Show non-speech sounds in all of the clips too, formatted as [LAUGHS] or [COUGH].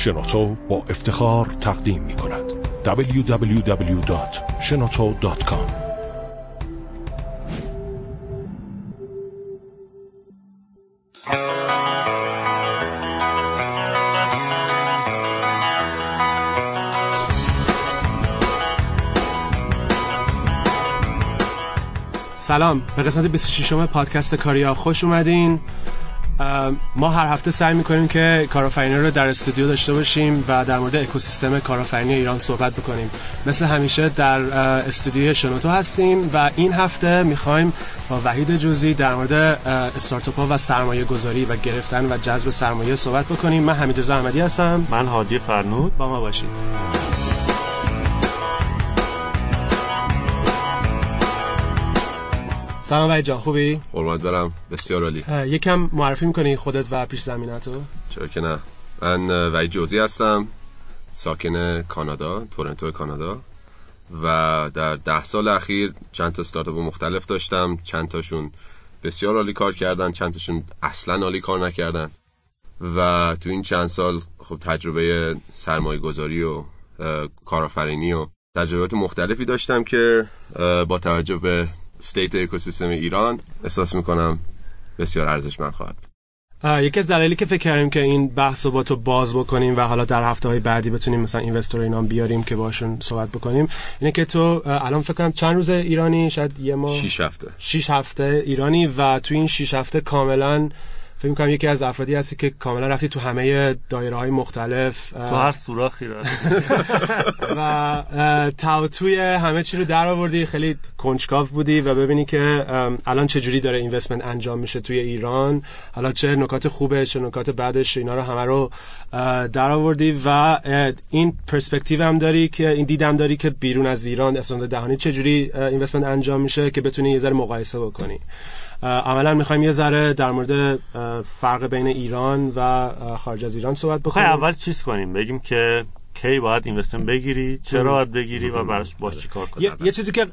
شنوتو با افتخار تقدیم می کند www.shenoto.com سلام به قسمت 26 م پادکست کاریا خوش اومدین. ما هر هفته سعی می‌کنیم که کارآفرینی رو در استودیو داشته باشیم و در مورد اکوسیستم کارآفرینی ایران صحبت بکنیم. مثل همیشه در استودیو شنوتو هستیم و این هفته می‌خوایم با وحید جوزی در مورد استارتاپ ها و سرمایه گذاری و گرفتن و جذب سرمایه صحبت بکنیم. من حمید احمدی هستم. من هادی فرنود. با ما باشید. سلام وحید جان خوبی؟ قربانت برم. بسیار عالی. یکم معرفی می‌کنی خودت و پیش زمینتو؟ چرا که نه. من وحید جوزی هستم ساکن کانادا تورنتو کانادا. و در ده سال اخیر چند تا استارتاپ مختلف داشتم. چند تاشون بسیار عالی کار کردن چند تاشون اصلا عالی کار نکردن. و تو این چند سال خب تجربه سرمایه گذاری و کارآفرینی و تجربات مختلفی داشتم که با توجه به استیت اکوسیستم ایران احساس می‌کنم بسیار ارزشمند خواهد یکی از دلایلی که فکر کردیم که این بحث رو با تو باز بکنیم و حالا در هفته های بعدی بتونیم مثلا اینوستور اینا بیاریم که باشون صحبت بکنیم اینه که تو الان فکر کنم چند روز ایرانی؟ شاید یه ماه؟ 6 هفته. 6 هفته ایرانی و تو این 6 هفته کاملا فکر می‌کنم یکی از افرادی هستی که کاملا رفتی تو همه دایره های مختلف تو هر سوراخی [LAUGHS] و تا توی همه چی رو در آوردی خیلی کنجکاو بودی و ببینی که الان چه جوری داره اینوستمنت انجام میشه توی ایران. حالا چه نکات خوبه چه نکات بعدش اینا رو همه رو در آوردی و این پرسپکتیو هم داری که این دیدم داری که بیرون از ایران اصلا دهانی چه جوری اینوستمنت انجام میشه که بتونی یه ذره مقایسه بکنی. عملا می‌خوایم یه ذره در مورد فرق بین ایران و خارج از ایران صحبت بکنیم. اول چیز کنیم؟ بگیم که کی باید اینوستمنت بگیری چرا باید بگیری و براش باش چیکار کنی؟ یه،, یه چیزی که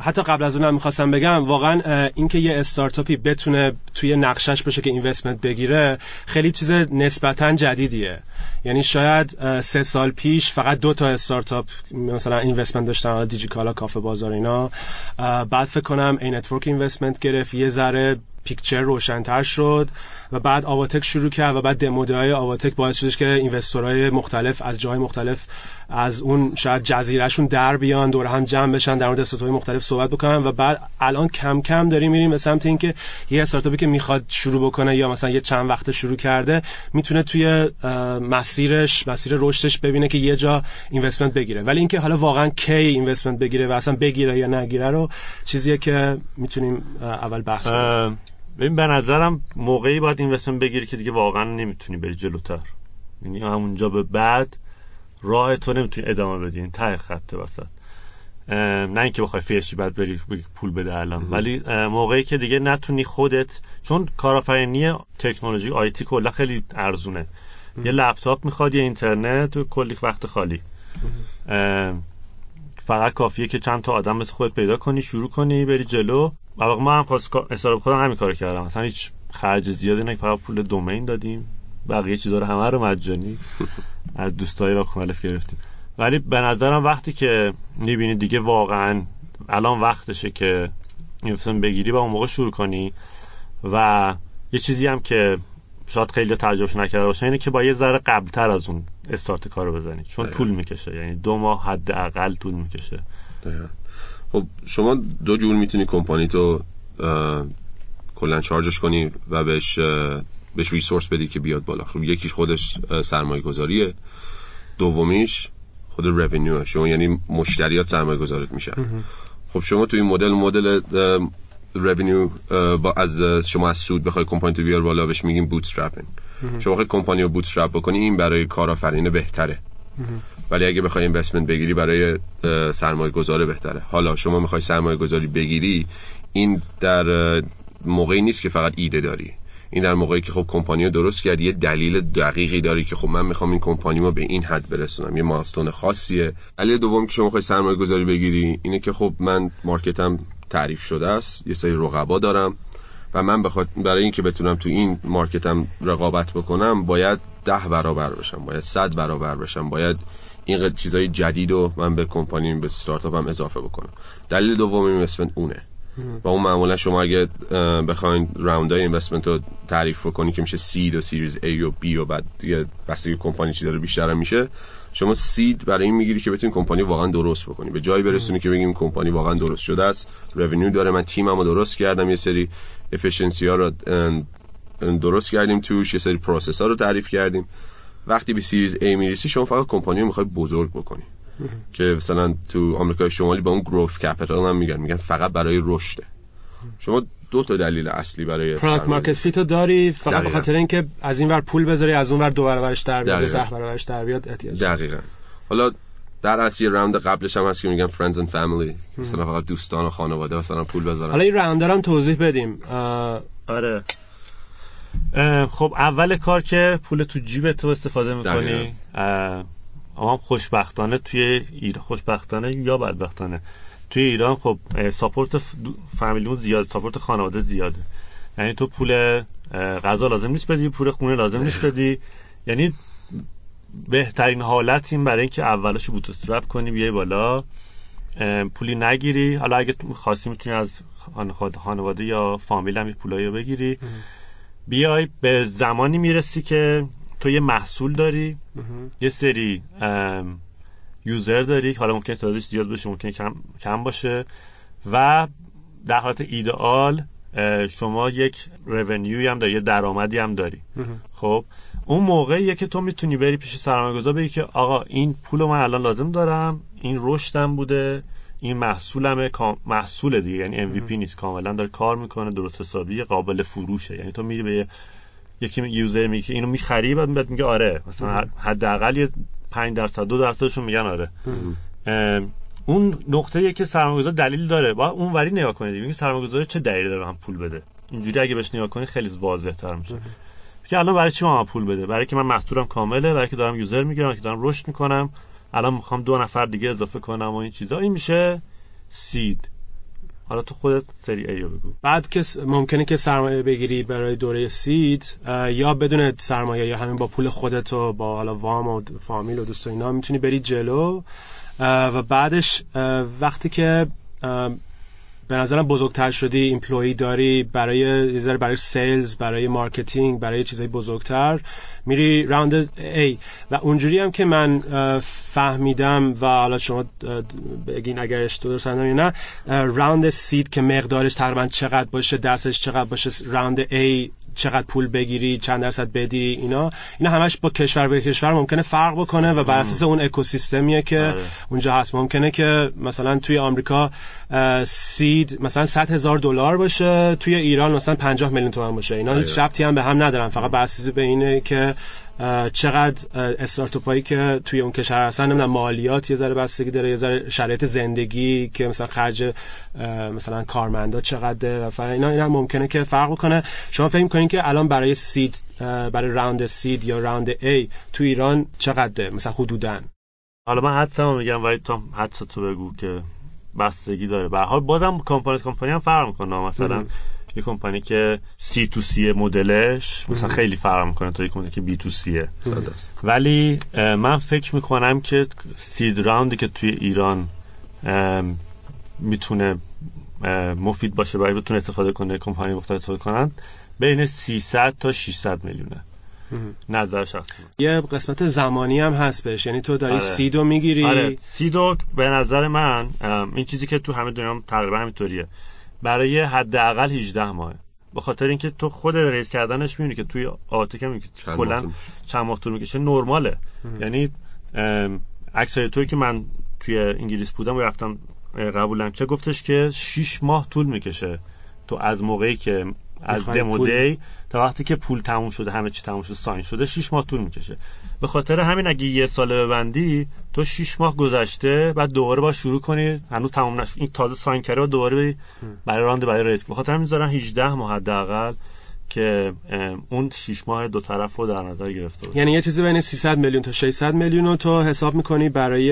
حتی قبل از اونم می‌خواستم بگم واقعا اینکه یه استارتاپی بتونه توی نقشش بشه که اینوستمنت بگیره خیلی چیز نسبتا جدیدیه. یعنی شاید سه سال پیش فقط دو تا استارتاپ مثلا اینوستمنت داشتن دیجیکالا کافه بازار اینا بعد فکر کنم ای network investment گرفت یه ذره picture روشنتر شد و بعد آواتک شروع کرد و بعد demo day های آواتک باعث شدش که investor های مختلف از جای مختلف از اون شاید جزیرهشون در بیان دور هم جمع بشن در مورد استارتاپ مختلف صحبت بکنن و بعد الان کم کم داریم میریم به سمت اینکه یه استارتاپی که می‌خواد شروع بکنه یا مثلا یه چند وقت شروع کرده می‌تونه توی مسیرش مسیر رشدش ببینه که یه جا اینوستمنت بگیره. ولی اینکه حالا واقعا کی اینوستمنت بگیره و اصلا بگیره یا نگیره رو چیزیه که می‌تونیم اول بحث کنیم. ببین به نظرم موقعی باید اینوستمنت بگیری که دیگه واقعا نمی‌تونی بری جلوتر. یعنی همونجا به بعد راه تو نمی‌تونی ادامه بدی. این ته خط وسط. نه اینکه بخوای فرشی بعد بری پول بده الان. ولی موقعی که دیگه نتونی خودت چون کارآفرینی تکنولوژی آیتی کلا خیلی ارزونه. یه لپتاپ می‌خواد یه اینترنت و کلی وقت خالی. فقط کافیه که چند تا آدم مثل خودت پیدا کنی شروع کنی بری جلو. و ما هم خواست استارتاپ خودم همین کارو کردم. مثلا هیچ خرج زیادی نه فقط پول دومین دادیم. بقیه چیزا رو همه رو مجانی. [LAUGHS] از دوستای مختلف گرفتیم. ولی به نظرم وقتی که می‌بینی دیگه واقعا الان وقتشه که این بگیری و اون موقع شروع کنی و یه چیزی هم که شاید خیلی تجربهش نکرده باشه اینه که با یه ذره قبلتر از اون استارت کارو بزنی. چون طول می‌کشه. یعنی دو ماه حداقل طول می‌کشه. خب شما دو جور می‌تونی کمپانی تو کلا چارجش کنی و بهش بهش ریسورس بدی که بیاد بالا. خب یکیش خودش سرمایه گذاریه دومیش خود رونیو شما یعنی مشتریات سرمایه گذارت میشن خب شما تو این مدل مدل revenue با از شما از سود بخوای کمپانی تو بیار بالا بهش میگیم bootstrapping شما بخوای کمپانی رو bootstrap بکنی این برای کارآفرین بهتره. ولی اگه بخوای investment بگیری برای سرمایه گذار بهتره. حالا شما می‌خوای سرمایه گذاری بگیری این در موقعی نیست که فقط ایده داری. این در موقعی که خب کمپانی رو درست کردی یه دلیل دقیقی داری که خب من می‌خوام این کمپانی رو به این حد برسونم. یه milestone خاصیه. دلیل دوم که شما خواهی سرمایه گذاری بگیری اینه که خب من market م تعریف شده است. یه سری رقبا دارم و من بخواد برای اینکه بتونم تو این market م رقابت بکنم باید ده برابر بشم باید صد برابر بشم باید این چیزای جدید رو من به کمپانی به استارتاپ هم اضافه بکنم. دلیل دوم investment اونه. و اون معمولا شما اگه بخواین round های investment رو تعریف کنی که میشه seed و series A و B و بعد دیگه بستگی کمپانی چی داره بیشتر میشه شما seed برای این می‌گیری که بتونی کمپانی واقعا درست بکنی. به جایی برسونی که بگیم کمپانی واقعا درست شده است. revenue داره. من تیممو درست کردم. یه سری efficiency ها رو درست کردیم توش. یه سری process ها رو تعریف کردیم. وقتی به series A می‌رسی شما فقط کمپانی رو می‌خوای بزرگ بکنی. که مثلا تو آمریکای شمالی به اون growth capital هم میگن میگن فقط برای رشده. شما دو تا دلیل اصلی برای product market fit و داری فقط به خاطر اینکه از این ور پول بذاری از اون ور دو برابرش در بیاد ده برابرش در بیاد احتیاج. دقیقاً. حالا در اصل round قبلش هم هست که میگن friends and family مثلا فقط دوستان و خانواده مثلا پول بذارن. حالا این round هم توضیح بدیم. آره. خب اول کار که پول تو جیب تو استفاده می‌کنی. اما خوشبختانه توی ایران خوشبختانه یا بدبختانه. توی ایران خب support فامیلیمون زیاد support خانواده زیاده. یعنی تو پول غذا لازم نیست بدی پول خونه لازم نیست بدی. یعنی بهترین حالت این برای اینکه اولش بوت استرپ کنی بیای بالا. پولی نگیری. حالا اگه خواستی می‌تونی از خانواده یا فامیل هم پولایی رو بگیری. بیای به زمانی می‌رسی که تو یه محصول داری یه سری یوزر داری حالا ممکنه تعدادش زیاد باشه ممکنه کم, کم باشه و در حالت ایدئال شما یک رونیوی هم داری یه درآمدی هم داری. خب اون موقعیه که تو می‌تونی بری پیش سرمایه گذار بگی که آقا این پول من الان لازم دارم این رشدم بوده این محصولمه محصول دیگه یعنی MVP نیست. کاملا داره کار می‌کنه درست حسابی قابل فروشه. یعنی تو میری به یکی یوزر میگه اینو می‌خری بعد بعد میگه آره. مثلا حداقل یه 5 درصد 2 درصدشون میگن آره. اون نقطه که سرمایه‌گذار دلیل داره. با اون وری نگاه کنید. میگه سرمایه‌گذار چه دلیلی داره هم پول بده. اینجوری اگه بهش نگاه کنید خیلی واضح تر میشه که الان برای چی ما پول بده؟ برای که من محصولم کامله برای که دارم یوزر می‌گیرم که دارم رشد می‌کنم. الان می‌خوام دو نفر دیگه اضافه کنم و این چیزا. این میشه سید. حالا تو خودت سری ایو بگو. بعد که ممکنه که سرمایه بگیری برای دوره سید یا بدون سرمایه یا همین با پول خودت و با حالا وام و فامیل و دوست و اینا می‌تونی بری جلو. و بعدش وقتی که به نظرم بزرگتر شدی employee داری برای یه برای sales برای marketing برای چیزای بزرگتر. میری round A. و اونجوری هم که من فهمیدم و حالا شما بگین اگر اشتباه درست یا نه round seed که مقدارش تقریبا چقدر باشه درصدش چقدر باشه round A چقدر پول بگیری چند درصد بدی اینا. اینا همش با کشور به کشور ممکنه فرق بکنه و بر اساس اون اکوسیستمیه که آره. اونجا هست. ممکنه که مثلا توی آمریکا سید مثلا 100 هزار دلار باشه توی ایران مثلا 50 میلیون تومان باشه. اینا هیچ ربطی هم به هم ندارن. فقط بر اساس به اینه که چقدر استارتاپ هایی که توی اون کشور هستن نمی‌دونم مالیات یه ذره بستگی داره یه ذره شرایط زندگی که مثلا خرج مثلا کارمندا چقدره و اینا اینا ممکنه که فرق بکنه. شما فکر کنین که الان برای سید برای راوند سید یا راوند A تو ایران چقدره مثلا حدودا؟ حالا من حدسم میگم ولی تو حدس تو بگو که بستگی داره. به حال بازم کمپانی کمپانی هم فرق می‌کنه مثلا یه کمپانی که سی تو سی مدلش مثلا خیلی فرق می‌کنه تا یه کمپانی که بی تو سیه ولی من فکر می‌کنم که سید راوندی که توی ایران می‌تونه مفید باشه برای بتونه استفاده کنه کمپانی مختلف استفاده کنن بین 300 تا 600 میلیونه. نظر شخصی. یه قسمت زمانی هم هست بهش یعنی تو داری آره. سیدو می‌گیری. آره. سیدو به نظر من این چیزی که تو همه دنیا تقریبا همینطوریه. برای حداقل 18 ماه. به خاطر اینکه تو خود ریز کردنش می‌بینی که توی آتیک هم کلا چند ماه طول می‌کشه نرماله. یعنی اکثر که من توی انگلیس بودم و رفتم قبولم چه گفتش که 6 ماه طول می‌کشه. تو از موقعی که از دمو دی تا وقتی که پول تموم شده همه چی تموم شده ساین شده 6 ماه طول می‌کشه. به خاطر همین اگه یه ساله ببندی تو 6 ماه گذشته بعد دوباره با شروع کنی. هنوز تموم نشد این تازه ساین کرده و دوباره برای راند برای ریسک به خاطر می‌ذارن 18 ماه حداقل که اون 6 ماه دو طرف رو در نظر گرفته باشه. یعنی یه چیزی بین 300 میلیون تا 600 میلیون رو تو حساب می‌کنی برای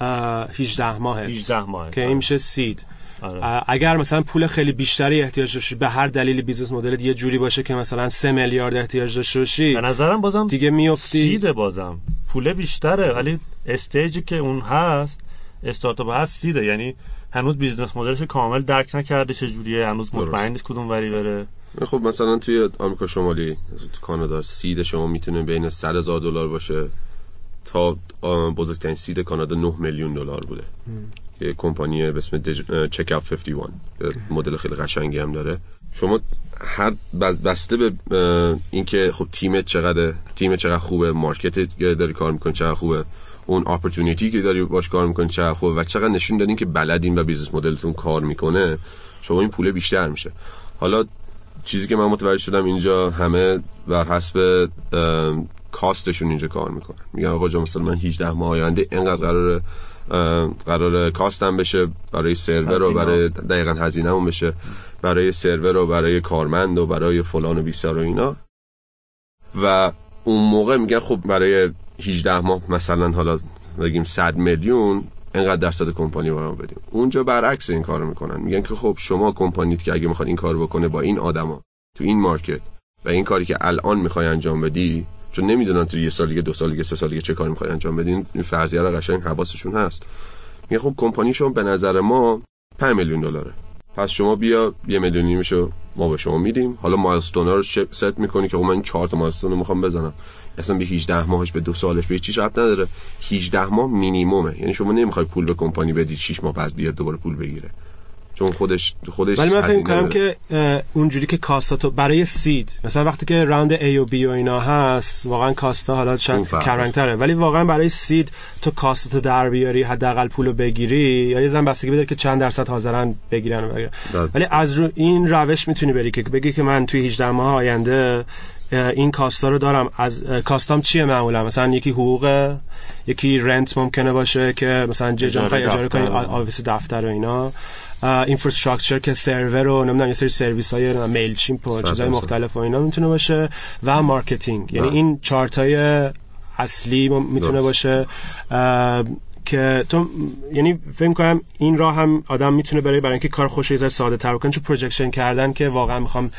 18 ماه 18 ماه که این میشه seed. آره. ا- اگر مثلا پول خیلی بیشتری احتیاج داشتی به هر دلیل business model ت یه جوری باشه که مثلا سه میلیارد احتیاج داشته باشی به نظرم بازم دیگه میفتی seed ه بازم. پول بیشتره ولی stage ی که اون هست استارتاپ هست seed ه. یعنی هنوز business model ش کامل درک نکرده چه جوریه هنوز. مطمئن نیست کدوم وری بره. خب مثلا توی آمریکا شمالی تو کانادا seed شما می‌تونه بین 100 هزار دلار باشه تا بزرگترین seed کانادا 9 میلیون دلار بوده. یه کمپانی به اسم Checkout 51 یه مدل خیلی قشنگی هم داره. شما هر بس- بسته به اینکه خب تیم چقدر تیم چقدر خوبه market داری کار می‌کنی چقدر خوبه اون opportunity که داری باش کار می‌کنی چقدر خوبه و چقدر نشون دادین که بلدین و business model تون کار می‌کنه شما این پول بیشتر میشه. حالا چیزی که من متوجه شدم اینجا همه بر حسب کاستشون اینجا کار می‌کنن. میگن آقا جا مثلا من 18 ماه آینده اینقدر قرار قرار کاستم بشه برای سرور و هزینه. برای دقیقا هزینه‌مون بشه. برای سرور و برای کارمند و برای فلان و بیسار و اینا. و اون موقع میگن خب برای 18 ماه مثلا حالا بگیم 100 میلیون اینقدر درصد کمپانی رو بدیم اونجا برعکس این کارو می‌کنن. میگن که خب شما کمپانیت که اگه می‌خواد این کارو بکنه با این آدما تو این مارکت و این کاری که الان می‌خوای انجام بدی چون نمی‌دونن تو یه سال دیگه دو سال دیگه سه سال دیگه چه کاری می‌خوای انجام بدین این فرضیه رو قشنگ حواسشون هست. میگن خب کمپانی شما به نظر ما 5 میلیون دلاره. پس شما بیا یه میلیون نیمشو ما به شما میدیم. حالا مایلستون ها رو ست می‌کنی که خب من این چهار تا مایلستون رو می‌خوام بزنم. اصلا به 18 ماهش به دو سالش به چیش ربط نداره. 18 ماه مینیمومه. یعنی شما نمی‌خوای پول به کمپانی بدی 6 ماه بعد بیاد دوباره پول بگیره. چون خودش خودش ولی من فکر می‌کنم. که اونجوری که کاستاتو برای سید. مثلا وقتی که راوند A و B و اینا هست واقعا کاستا حالا شاید. کرنگتره ولی واقعا برای سید تو کاستاتو در بیاری حداقل پولو بگیری یا یه زن بستگی بداره که چند درصد حاضرن بگیرن و بگیرن. ولی از رو این روش می‌تونی بری که بگی که من توی 18 ماه آینده این cost ا رو دارم. از cost ام چیه معمولا؟ مثلا یکی حقوق یکی rent ممکنه باشه که مثلا جا اجاره می‌خوای اجاره کنی. office دفتر و اینا. infrastructure که سرور و نمی‌دونم یه سری سرویس های MailChimp و درصد. مختلف و اینا می‌تونه باشه و marketing یعنی بله. این چارت های اصلی می‌تونه. باشه که تو یعنی فکر کنم این راه هم آدم می‌تونه برای برای اینکه کار خودش یه ساده تر کنه چون projection کردن که واقعا می‌خوام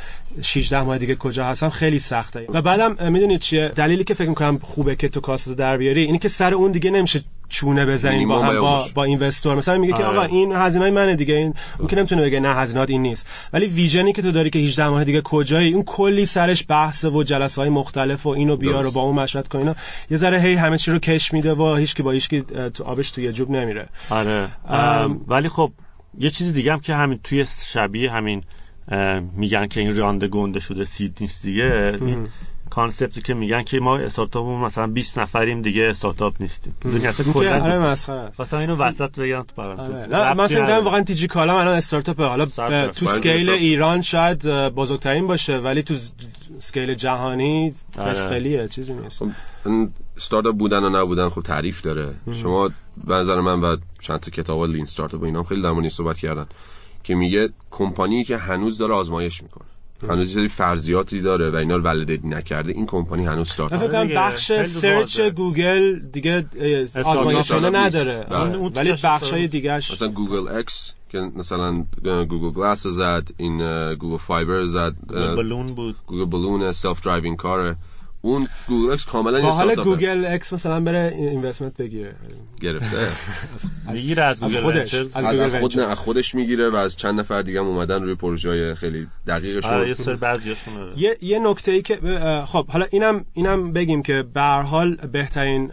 16 ماه دیگه کجا هستم خیلی سخته و بعدم می‌دونید چیه دلیلی که فکر می‌کنم خوبه که تو کاستو در بیاری اینه که سر اون دیگه نمیشه چونه بزنین با هم با. با اینوستور. مثلا میگه که آره. آقا این هزینه منه دیگه. این اون که نمی‌تونه بگه نه هزینات این نیست. ولی ویژنی که تو داری که 18 ماه دیگه کجایی اون کلی سرش بحث و جلسه های مختلف و اینو بیار و. با اون مشورت کن اینا. یه ذره هی همه چی رو کش میده و هیچ کی با هیچ تو آبش تو یه جوب نمیره. آره. ولی خب یه چیز دیگه هم که همین توی شبیه همین میگن که این round ه گنده شده seed نیست دیگه. concept ی که میگن که ما استارتاپمون مثلا 20 نفریم دیگه استارتاپ نیستیم می‌دونی اصلا که آره کلا مسخره است مثلا اینو وسط بگم تو آره. پرانتز نه من فکر. واقعا دیجی کالا الان استارتاپه حالا. تو scale استارتاپ. ایران شاید بزرگترین باشه ولی تو scale جهانی آره. فسقلیه چیزی نیست خب این استارتاپ بودن و نبودن خب تعریف داره شما به نظر من بعد چند تا کتاب Lean Startup و اینا هم خیلی در مورد این صحبت کردن که میگه کمپانی که هنوز داره آزمایش می‌کنه هنوز یه فرضیاتی داره و اینا رو validate نکرده این کمپانی هنوز من استارتاپ فکر کنم دیگه. بخش search. Google دیگه اه، آزمایش استارتاپ اینا نیست. نداره بله. آره. ولی بخش های. دیگهش مثلا Google X که مثلا Google Glass زد این Google Fiber زد اه، balloon بود Google balloon self-driving car ه اون Google X کاملا یه با حال. Google X مثلا بره investment بگیره گرفته [LAUGHS] می‌گیره از از گوگل خودش. از گوگل از خود. نه از خودش می‌گیره و از چند نفر دیگه هم اومدن روی پروژه های خیلی دقیقشون آره یه بعضیاشون آره. یه یه نکته ای که خب حالا اینم اینم بگیم که به هر حال بهترین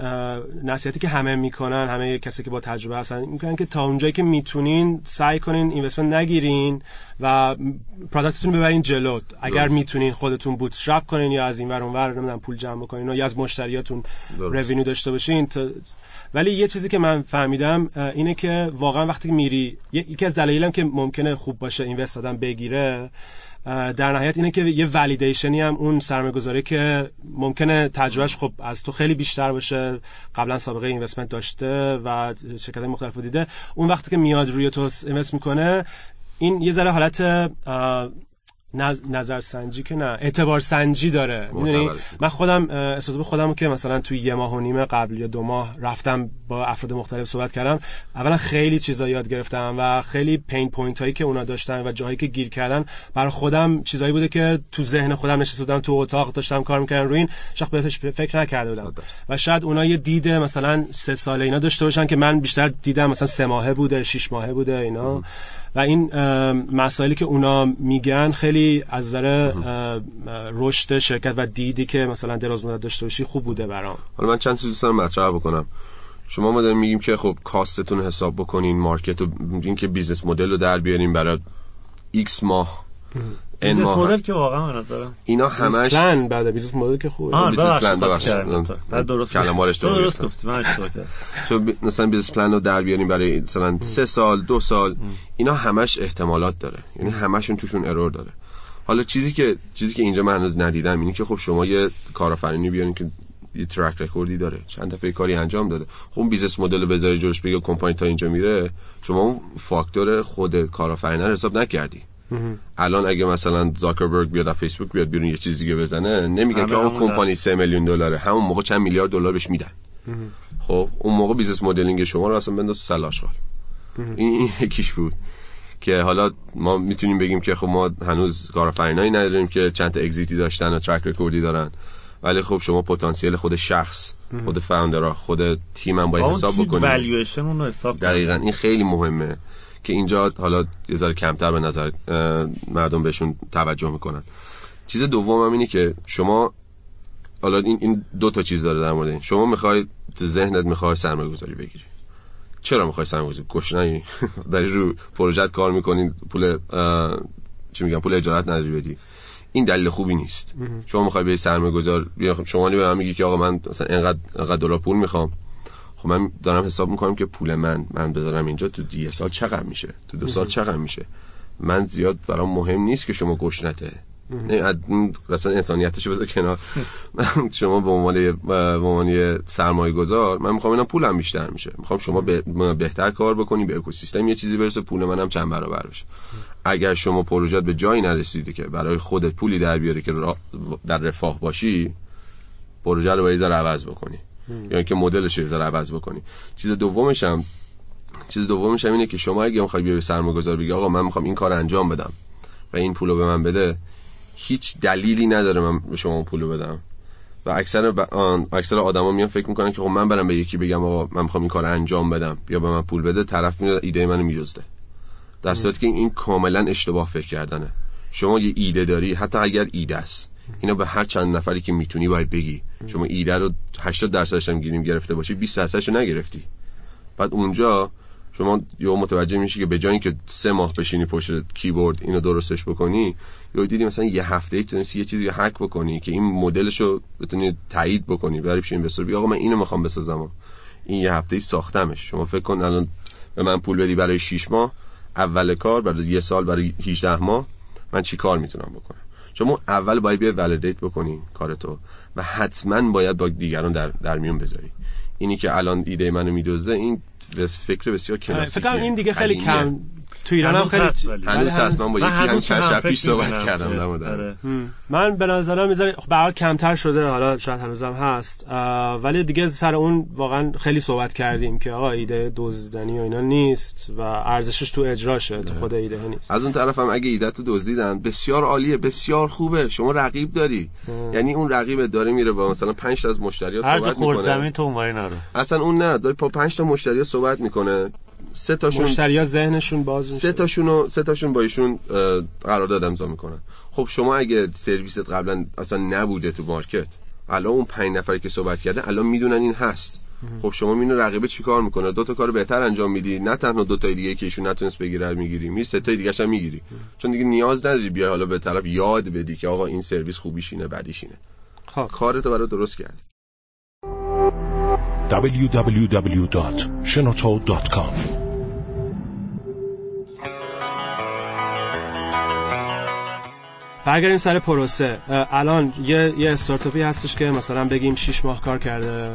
نصیحتی که همه می‌کنن همه کسی که با تجربه هستن می‌کنن که تا اونجایی که می‌تونین سعی کنین investment نگیرین و product تون رو ببرین جلو اگر. می‌تونین خودتون bootstrap کنین یا از این ور اون ور نمی‌دونم پول جمع بکنین یا از مشتریاتون. revenue داشته باشین تا ولی یه چیزی که من فهمیدم اینه که واقعا وقتی میری یکی از دلایلم که ممکنه خوب باشه investment آدم بگیره در نهایت اینه که یه validation ی هم اون سرمایه‌گذاری که ممکنه تجربهش خب از تو خیلی بیشتر باشه قبلا سابقه investment داشته و شرکت مختلف دیده اون وقتی که میاد روی تو invest می‌کنه این یه ذره حالت نظر سنجی که نه اعتبار سنجی داره. می‌دونی. من خودم استارتاپ خودم که مثلا توی یه ماه و نیم قبل یا دو ماه رفتم با افراد مختلف صحبت کردم اولا خیلی چیزا یاد گرفتم و خیلی pain point هایی که اونا داشتن و جاهایی که گیر کردن برای خودم چیزایی بوده که تو ذهن خودم نشسته بودم تو اتاق داشتم کار می‌کردم روی این شخص بهش فکر نکرده بودم. و شاید اونا یه دید مثلا سه ساله اینا داشته باشن که من بیشتر دیدم مثلا سه ماهه بوده شش ماهه بوده اینا. و این مسائلی که اونا میگن خیلی از نظر رشد شرکت و دیدی که مثلا دراز مدت داشته باشی خوب بوده برام. حالا من چند چیز دوست دارم مطرح بکنم. شما ما داریم میگیم که خب cost تون حساب بکنین market و این که business model رو در بیارین برای X ماه. business model که واقعا به نظرم. اینا همش پلن بعد business model که خوبه. آه business plan،. بعد درست اشتباه درست گرفتم. گفتی من اشتباه کردم. [LAUGHS] تو مثلا business plan رو در بیاریم برای مثلا سه سال دو سال اینا همش احتمالات داره. یعنی همشون توشون error داره. حالا چیزی که چیزی که اینجا من هنوز ندیدم اینه که خب شما یه کارآفرینی بیارین که یه track record ی داره. چند دفعه کاری انجام داده. خب اون business model رو بذاری جلوش بگه کمپانی تا اینجا میره. شما اون فاکتور خود کارآفرینه رو حساب نکردی. الان اگه مثلا زاکربرگ بیاد از فیسبوک بیاد بیرون یه چیز دیگه بزنه نمیگن همه که همون کمپانی 3 میلیون دلاره. همون موقع چند میلیارد دلار بهش میدن. خب اون موقع business modeling شما رو اصلا بنداز تو سطل آشغال این یکیش بود. که حالا ما می‌تونیم بگیم که خب ما هنوز کارآفرینایی نداریم که چند تا exit ی داشتن و track record ی دارن. ولی خب شما پتانسیل خود شخص خود founder ها خود تیم هم باید اون حساب کی بکنیم. والویشن اون رو حساب کنیم. دقیقا این خیلی مهمه. که اینجا حالا یه ذره کمتر به نظر مردم بهشون توجه می‌کنن. چیز دوم هم اینه که شما حالا این, این دو تا چیز داره در مورد این. شما می‌خوای تو ذهنت می‌خوای سرمایه گذاری بگیری. چرا می‌خوای سرمایه گذاری گشنه‌ای. [LAUGHS] داری رو پروژت کار می‌کنین پول چی میگم پول اجارت نداری بدی. این دلیل خوبی نیست. شما می‌خوای به سرمایه گذار شما به من میگی که آقا من مثلا اینقدر اینقدر دلار پول می‌خوام. خب من دارم حساب می‌کنم که پول من من بذارم اینجا تو دی سال چقدر میشه؟ تو دو سال چقدر میشه؟ من زیاد برام مهم نیست که شما گشنته قسمت انسانیتشو بذار کنار. من شما به عنوان به عنوان یه سرمایه گذار من می‌خوام اینا پولم بیشتر میشه. می‌خوام شما به- بهتر کار بکنی به اکوسیستم یه چیزی برسه پول منم چند برابر بشه. اگر شما پروژت به جایی نرسیده که برای خودت پولی در بیاره که در رفاه باشی پروژه رو باید عوض بکنی. یا اینکه مدلش رو عوض بکنی. چیز دومش هم چیز دومش هم اینه که شما اگه می‌خوای بیا به سرمایه‌گذار بگی آقا من می‌خوام این کار انجام بدم و این پولو به من بده هیچ دلیلی نداره من به شما اون پولو بدم. و اکثر ب... آن... اکثر آدما میان فکر می‌کنن که خب من برم به یکی بگم آقا من می‌خوام این کار انجام بدم یا به من پول بده طرف میاد ایده منو میدزده در صورتی که این, این کاملا اشتباه فکر کردنه. شما یه ایده داری حتی اگر ایده است. اینا به هر چند نفری که می‌تونی باید بگی. شما ایده رو 80 درصدش هم گیریم گرفته باشی 20 درصدش رو نگرفتی. بعد اونجا شما یه متوجه میشی که به جای اینکه سه ماه بشینی پشت کیبورد اینو درستش بکنی یا دیدی مثلا یه هفته ای تونستی یه چیزی هک بکنی که این مدلش رو بتونی تایید بکنی. برای پیش اینوستر بگی آقا من اینو می‌خوام بسازم. این یه هفته ای ساختمش. شما فکر کن الان به من پول بدی برای 6 ماه اول کار برای یه سال برای 18 ماه من چی کار می‌تونم بکنم؟ شما اول باید بیای ولیدیت بکنی کارتو و حتما باید با دیگران در, در میون بذاری اینی که الان ایده منو میدزده این فکر بسیار فکر کلاسیکیه کنم این دیگه خیلی. کم تو ایران هم خیلی. هنوز هست. من با یکی همین چند شب پیش صحبت کردم که- در مورد آره. من به نظرم می‌ذاره خب به هر حال کمتر شده. حالا شاید هنوزم هست. ولی دیگه سر اون واقعا خیلی صحبت کردیم که آقا ایده دزدیدنی و اینا نیست و ارزشش تو اجراشه تو خود ایده نیست. از اون طرف هم اگه ایدت رو دزدیدن بسیار عالیه بسیار خوبه. شما رقیب داری. یعنی اون رقیبت داره میره با مثلا 5 تا از مشتریات هر صحبت می‌کنه. زمین تو اونوری نرو. اصلا اون نه داره با 5 تا مشتری صحبت می‌کنه. سه تاشون مشتریا ذهنشون باز سه تاشون رو- سه تاشون با ایشون قرارداد امضا می‌کنن. خب شما اگه سرویست قبلا اصلا نبوده تو مارکت الان اون پنج نفری که صحبت کرده الان می‌دونن این هست. خب شما اینو رقیبه چیکار می‌کنه؟ دو تا کار بهتر انجام میدی. نه تنها دو تای دیگه که ایشون نتونست بگیره می‌گیری می سه تای دیگه هم می‌گیری. چون دیگه نیاز نداری بیای حالا به طرف یاد بدی که آقا این سرویس خوبیش اینه بدیش اینه. خب. کارتو برای درست کرد www.shenoto.com برگردیم سر پروسه. الان یه یه استارتاپی هستش که مثلا بگیم 6 ماه کار کرده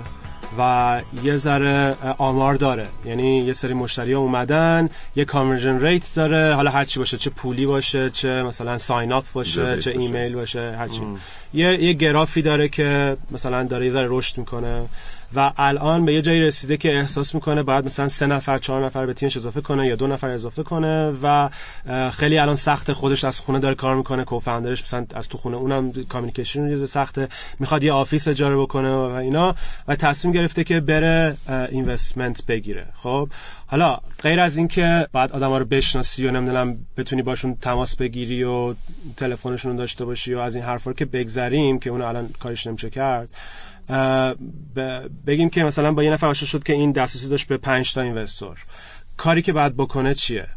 و یه ذره آمار داره. یعنی یه سری مشتری اومدن یه conversion rate داره. حالا هر چی باشه چه پولی باشه چه مثلا sign up باشه چه. ایمیل باشه هر چی. یه یه گرافی داره که مثلا داره یه ذره رشد می‌کنه. و الان به یه جایی رسیده که احساس می‌کنه باید مثلا سه نفر چهار نفر به تیمش اضافه کنه یا دو نفر اضافه کنه و خیلی الان سخت خودش از خونه داره کار می‌کنه co-founder ش مثلا از تو خونه اونم communication یه سخته می‌خواد یه office اجاره بکنه و اینا و تصمیم گرفته که بره investment بگیره. خب حالا غیر از اینکه بعد آدما رو بشناسی و نمی‌دونم بتونی باشون تماس بگیری و تلفنشون داشته باشی و از این حرفا که بگذریم که اون الان کارش نمیشه کرد بگیم که مثلا با یه نفر آشنا شد که این دسترسی داشت به 5 تا investor. کاری که بعد بکنه چیه؟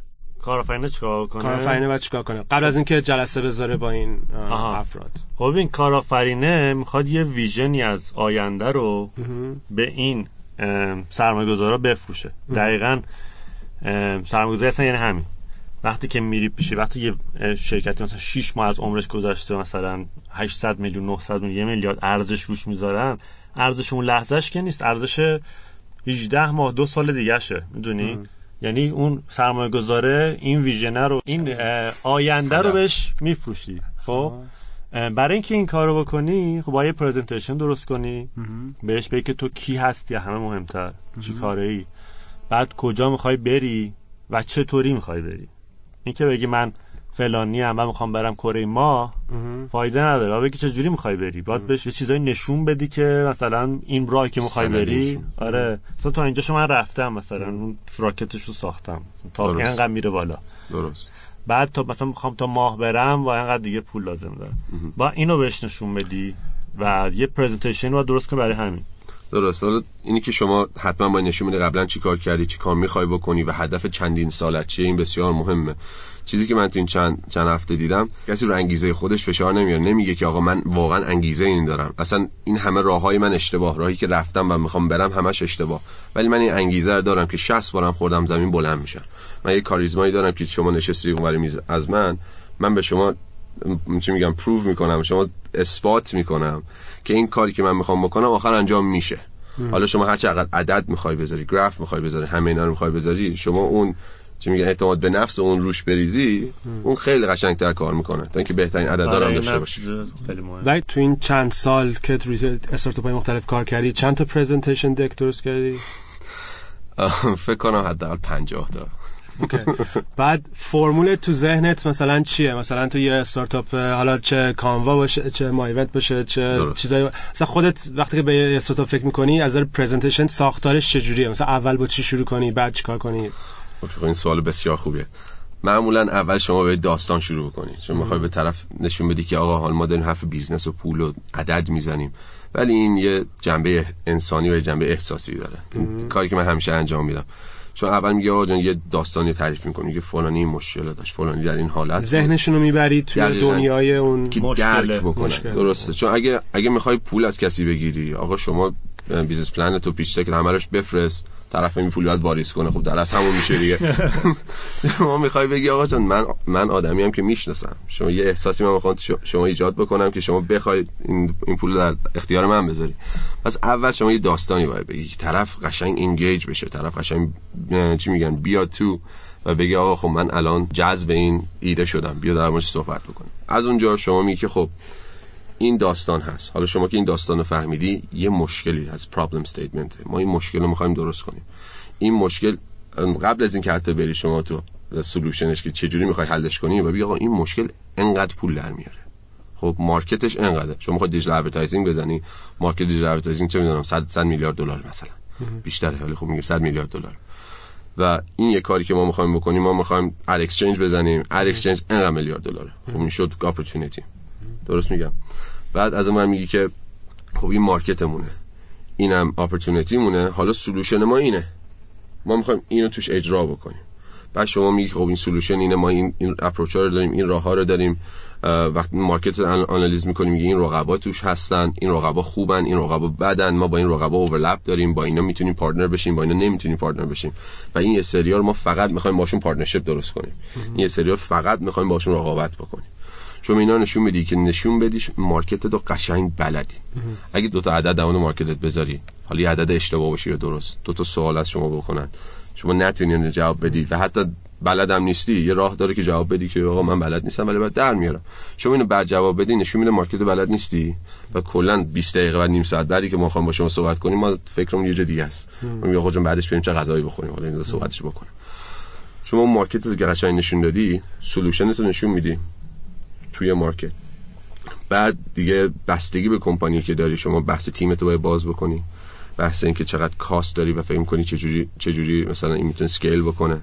کارآفرینه چیکار کنه؟ کارآفرینه باید چیکار کنه؟ قبل از اینکه جلسه بذاره با این آها. افراد. خب این کارآفرینه می‌خواد یه ویژنی از آینده رو به این سرمایه گذارا بفروشه. دقیقا سرمایه گذاری اصلا یعنی همین. وقتی که میری پیشی وقتی یه شرکتی مثلا 6 ماه از عمرش گذشته مثلا 800 میلیون 900 میلیون یه میلیارد ارزش روش می‌ذارن ارزش اون لحظهش که نیست ارزش 18 ماه دو سال دیگه شه می‌دونی یعنی اون سرمایه گذاره این ویژنه رو این آینده رو. بهش میفروشی خب؟ برای اینکه این کارو بکنی خب باید پرزنتیشن درست کنی بهش بگی که تو کی هستی همه مهمتر چی کاره ای بعد کجا می‌خوای بری و چطوری می‌خوای بری؟ این که بگی من فلانی هم و می‌خوام برم کره ماه فایده نداره. بگی چجوری می‌خوای بری؟ باید بهش یه چیزایی نشون بدی که مثلا این راهی که می‌خوای بری. آره. مثلا تا اینجا من رفتم مثلا اون راکتش رو ساختم. تا. اینقدر میره بالا. درست. بعد تا مثلا می‌خوام تا ماه برم و اینقدر دیگه پول لازم دارم با اینو بهش نشون بدی و یه پرزنتیشن رو درست کنی برای همین. درست. حالا اینی که شما حتما باید نشون میده قبلا چی کار کردی چی کار می‌خوای بکنی و هدف چندین سالت چیه این بسیار مهمه. چیزی که من تو این چند چند هفته دیدم کسی رو انگیزه خودش فشار نمیاره. نمیگه که آقا من واقعا انگیزه این دارم. اصلا این همه راههای من اشتباه. راهی که رفتم و می‌خوام برم همش اشتباه. ولی من این انگیزه رو دارم که 60 بارم خوردم زمین بلند میشم. من یه کاریزمایی دارم که شما نشستی اونور میز از من من به شما چی میگم پروف می‌کنم. شما اثبات می‌کنم. که این کاری که من می‌خوام بکنم آخر انجام میشه. حالا شما هر چقدر عدد می‌خوای بذاری گراف می‌خوای بذاری همه اینا رو می‌خوای بذاری شما اون چی میگن اعتماد به نفس و اون روش بریزی اون خیلی قشنگتر کار می‌کنه. تا اینکه بهترین عددا رو هم این داشته باشی. ولی تو این چند سال که روی استارتاپ های مختلف کار کردی چند تا پرزنتیشن دک درست کردی؟ [LAUGHS] فکر کنم حداقل 50 تا. بعد فرمول تو ذهنت مثلا چیه؟ مثلا تو یه استارتاپ حالا چه Canva باشه چه مایونت باشه چه درست. چیزایی مثلا خودت وقتی که به یه استارتاپ فکر می‌کنی از نظر presentation ساختارش چجوریه؟ مثلا اول با چی شروع کنی؟ بعد چیکار کنی؟ خب این سوال بسیار خوبیه. معمولا اول شما به داستان شروع بکنی. چون می‌خوای به طرف نشون بدی که آقا حال ما داریم حرف business و پول و عدد می‌زنیم. ولی این یه جنبه انسانی و یه جنبه احساسی داره. کاری که من همیشه انجام میدم. چون اول میگه آقا جان یه داستانی تعریف می‌کنی میگه فلانی این مشکل داشت فلانی در این حالت. ذهنشون رو می‌بری توی. دنیای اون که مشکله. درک بکنه مشکل. درسته چون اگه اگه می‌خوای پول از کسی بگیری آقا شما business plan تو پیش که همه روش بفرست طرف این پول باید واریز کنه. خب در از همون میشه دیگه. [LAUGHS] شما می‌خوای بگی آقا جان من من آدمی هم که می‌شناسم. شما یه احساسی من می‌خوام شما ایجاد بکنم که شما بخوای این این پول در اختیار من بذاری پس اول شما یه داستانی باید بگی. طرف قشنگ engage بشه. طرف قشنگ چی میگن؟ بیاد تو و بگی آقا خب من الان جذب این ایده شدم. بیا در موردش صحبت بکنیم. از اونجا شما میگی که خب این داستان هست. حالا شما که این داستان رو فهمیدی یه مشکلی از problem statement ما این مشکل رو می‌خوایم درست کنیم. این مشکل قبل از اینکه حتی بری شما تو solution ش که چجوری می‌خوای حلش کنی و بگی آقا این مشکل انقدر پول در میاره. خب market ش انقدره. شما می‌خوای digital advertising بزنی. market digital advertising چه می‌دونم 100 100 میلیارد دلار مثلا. بیشتره ولی خب میگیم 100 میلیارد دلار. و این یه کاری که ما می‌خوایم بکنیم ما می‌خوایم exchange بزنیم. ad exchange انقدر میلیارد دلاره. خب این شد opportunity درست میگم. بعد از اون میگی که خب این market مونه. اینم opportunity مونه حالا solution ما اینه. ما می‌خوایم اینو توش اجرا بکنیم. بعد شما میگی خب این solution اینه ما این این approach رو داریم این راه ها رو داریم. وقتی market رو آنالیز می‌کنیم میگه این رقبا توش هستن این رقبا خوبن این رقبا بدن. ما با این رقبا overlap داریم با اینا می‌تونیم partner بشیم با اینا نمی‌تونیم partner بشیم. و این یه سری ما فقط می‌خوایم باشون partnership درست کنیم. این یه سری فقط می‌خوایم باشون رقابت بکنیم. چون اینا نشون بدی که نشون بدی market رو قشنگ بلدی. اگه دو تا عدد مورد market ت بذاری حالا یه عدد اشتباه باشه یا درست دو تا سوال از شما بکنن. شما نتونی اینو جواب بدی و حتی بلدم نیستی یه راه داره که جواب بدی که آقا من بلد نیستم ولی بعد در میارم. شما اینو بعد جواب بدی نشون میده market بلد نیستی و کلا 20 دقیقه بعد نیم ساعت بعدی که ما خواهم با شما صحبت کنیم ما فکرمون یه جا دیگه است. آقا جون بعدش بریم چه غذایی بخوریم حالا اینو صحبتش بکنیم. شما اون market رو قشنگ نشون دادی solution ت رو نشون میدی. توی market. بعد دیگه بستگی به کمپانی که داری شما بحث تیمت رو باید باز بکنی. بحث اینکه چقدر cost داری و فکر کنی چجوری چجوری مثلا این می‌تونه scale بکنه.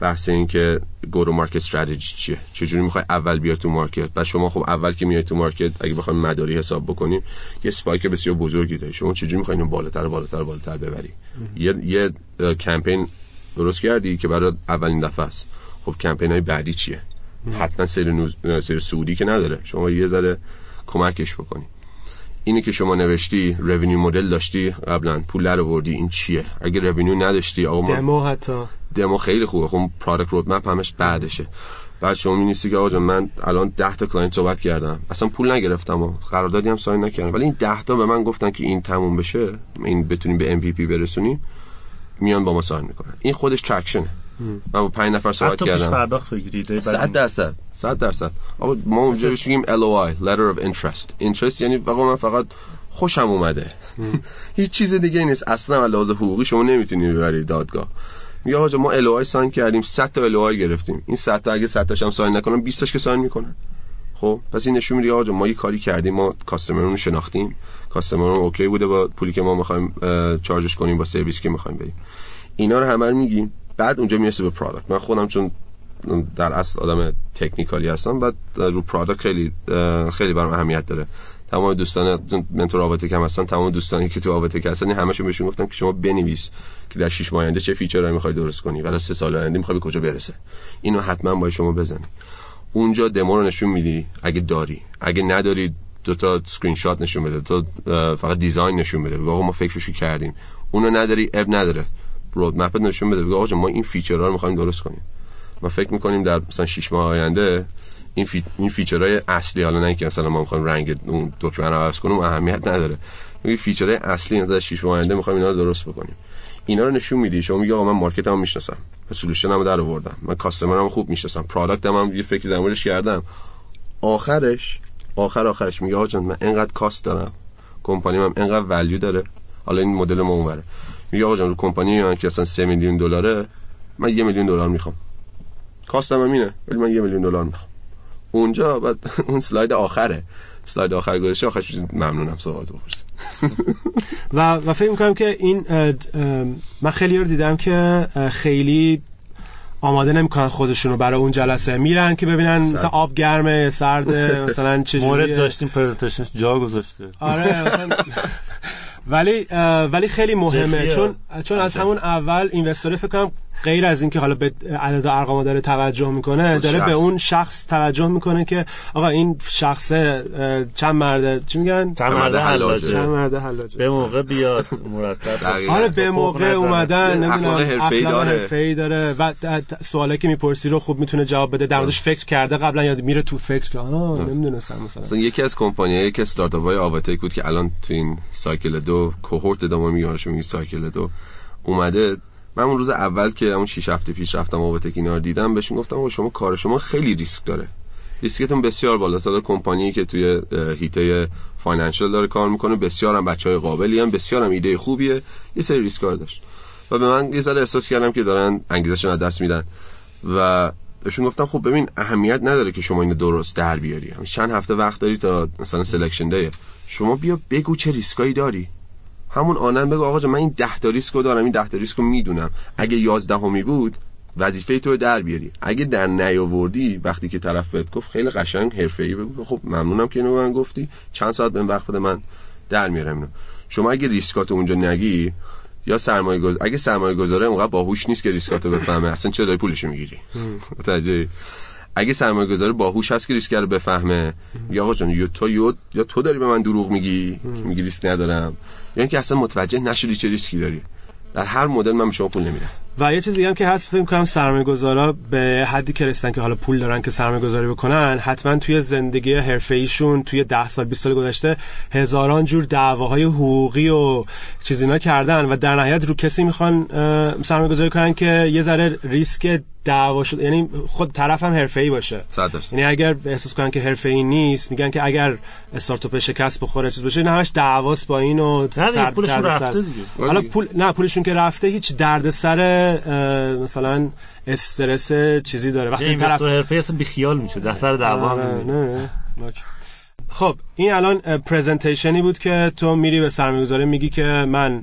بحث این که go-to-market strategy چیه. چجوری می‌خوای اول بیاد تو market؟ بعد شما خب اول که میای تو market اگه بخوایم نموداری حساب بکنیم یه spike بسیار بزرگی داری. شما چجوری می‌خوای اینو بالاتر بالاتر بالاتر ببری؟ یه یه کمپین درست کردی که برای اولین دفعه است. خب کمپین های بعدی چیه؟ حتما سیر, نوز... سیر سعودی که نداره. شما یه ذره کمکش بکنی. اینی که شما نوشتی revenue model داشتی قبلا پول در آوردی این چیه؟ اگه revenue نداشتی آقا ما دمو حتی. دمو خیلی خوبه. خب product roadmap همش بعدشه. بعد شما می‌نویسی که آقا من الان 10 تا client صحبت کردم. اصلا پول نگرفتم و قراردادی هم sign نکردم. ولی این 10 تا به من گفتن که این تموم بشه این بتونیم به MVP برسونیم میان با ما ساین می‌کنن. این خودش ترکشنه من با 5 نفر صحبت حتی پیش کردم پرداخت بگیرید. برای- صد درصد. 100 درصد. آقا ما اونجا بهش میگیم LOI letter of interest. Interest یعنی آقا من فقط خوشم اومده. [LAUGHS] هیچ چیز دیگه نیست. اصلا لحاظ حقوقی شما نمی‌تونی ببری دادگاه. میگه آقا ما LOI ساین کردیم. 100 تا LOI گرفتیم. این 100 تا اگه 100 تاش هم ساین نکنن 20 تاش که ساین می‌کنن. خب پس این نشون میده آقا ما یه کاری کردیم. ما کاستمرمون رو شناختیم. customer مون okay بوده با پولی که ما می‌خوایم charge ش کنیم با سرویسی که می‌خوایم بریم. اینا رو همه رو میگیم. بعد اونجا می‌رسه به product من خودم چون در اصل آدم technical ی هستم بعد رو product خیلی خیلی برام اهمیت داره. تمام دوستان mentor آواتک هم هستن تمام دوستانی که تو آواتک هستن همشون بهشون گفتم که شما بنویس که در 6 ماه آینده چه feature هایی می‌خوای درست کنی و در 3 سال آینده می‌خوای کجا برسه. اینو حتما باید شما بزنی. اونجا دمو رو نشون میدی اگه داری. اگه نداری دو تا اسکرین شات نشون بده تو فقط design نشون بده. آقا ما فکرشو کردیم. اونو نداری عیب نداره. roadmap نشون بده. بگو آقا ما این feature ها رو می‌خوایم درست کنیم. ما فکر می‌کنیم در مثلا 6 ماه آینده این فی... این feature های اصلی حالا نه اینکه مثلا ما می‌خوایم رنگ اون دکمه رو عوض کنیم اهمیت نداره. میگه feature های اصلی در 6 ماه آینده می‌خوایم اینا رو درست بکنیم. اینا رو نشون میدی. شما میگه آقا من market مو می‌شناسم. solution مو در آوردم. من customer مو خوب می‌شناسم. product م هم یه فکری در موردش کردم. آخرش آخر آخرش میگه آقا من انقدر کاست دارم. کمپانیم هم انقدر ولیو داره. حالا این مدل ما اونوره. میگه آقا جان رو کمپانی من که اصلا 3 میلیون دلاره من یه میلیون دلار می‌خوام. کاستم هم اینه ولی من یه میلیون دلار می‌خوام. اونجا بعد [LAUGHS] اون سلاید آخره. سلاید آخر گذاشته آخرش ممنونم صحبت بپرسی و و فکر می‌کنم که این من خیلی رو دیدم که خیلی آماده نمی‌کنن خودشون رو برای اون جلسه. میرن که ببینن مثلا آب گرمه سرده [LAUGHS] مثلا چجوریه مورد داشتیم پرزنتیشنش جا گذاشته. آره مثلا [LAUGHS] ولی ولی خیلی مهمه. چون چون از همون اول اینوستور فکر کنم غیر از اینکه حالا به عدد و ارقام داره توجه می‌کنه داره شخص. به اون شخص توجه می‌کنه که آقا این شخص چند مرده چی میگن چند مرد مرده حلاجه. چند مرده حلاجه به موقع بیاد مرتب دقیقاً. آره به موقع. اومدن نمی‌دونم اخلاق حرفه‌ای داره. حرفه‌ای داره و سوالی که می‌پرسی رو خوب می‌تونه جواب بده در موردش فکر کرده قبلا یا میره تو فکر که آه نمی‌دونستم مثلا مثلا یکی از کمپانیایی که استارتاپ های آواتک بود که الان تو این سایکل دو کوهورت دوم میگه میگه سایکل دو اومده من اون روز اول که اون 6 هفته پیش رفتم آواتک اینا رو دیدم بهشون گفتم آقا شما کار شما خیلی ریسک داره. ریسکتون بسیار بالا داره کمپانی که توی هیته فاینانشال داره کار می‌کنه بسیار هم بچه های قابلی هم بسیار هم ایده خوبیه. یه سری ریسک داشت. و به من یه ذره احساس کردم که دارن انگیزشون از دست میدن. و بهشون گفتم خب ببین اهمیت نداره که شما اینو درست در بیاری. چند هفته وقت داری تا مثلا سلکشن دی شما بیا بگو چه ریسکایی داری. همون آنن بگو آقا جان من این 10 تا ریسکو دارم این 10 تا ریسکو می‌دونم. اگه 11 همی بود وظیفه تو در بیاری. اگه در نیاوردی وقتی که طرف بهت گفت خیلی قشنگ حرفه‌ای بگو. خب ممنونم که اینو من گفتی. چند ساعت بهم وقت بده من در میارم اینو. شما اگه ریسکاتو اونجا نگی یا سرمایه گذار اگه سرمایه گذاره اونقدر باهوش نیست که ریسکاتو بفهمه. اصلا چرا داری پولشو می‌گیری؟ متوجهی؟ اگه سرمایه گذاره باهوش هست که ریسک رو بفهمه. یا آقا جان یا تو یا, تو داری به من دروغ میگی؟ میگی ریسک ندارم. یا اینکه اصلا متوجه نشدی چه ریسکی داری. در هر مدل من به شما پول نمیدم. و یه چیز دیگه هم که هست فکر کنم سرمایه گذارا به حدی که رسیدن که حالا پول دارن که سرمایه گذاری بکنن حتما توی زندگی حرفه ایشون توی 10 سال 20 سال گذشته هزاران جور دعواهای حقوقی و چیز اینا کردن و در نهایت رو کسی می‌خوان اه، سرمایه گذاری کنن که یه ذره ریسک دعوا شد. یعنی خود طرف هم حرفه ای باشه یعنی اگر احساس کنن که حرفه ای نیست میگن که اگر استارتاپ شکست بخوره چیز بشه نه همش دعواست با این و سر- پولشون. رفته دیگه. حالا پول نه پولشون که رفته هیچ دردسر مثلا استرس چیزی داره. یه وقتی این طرف حرفه‌ای اصلا بیخیال میشه. در سر دعوا آره،. نه، نه. خب این الان پرزنتیشنی بود که تو میری به سرمایه‌گذاری میگی که من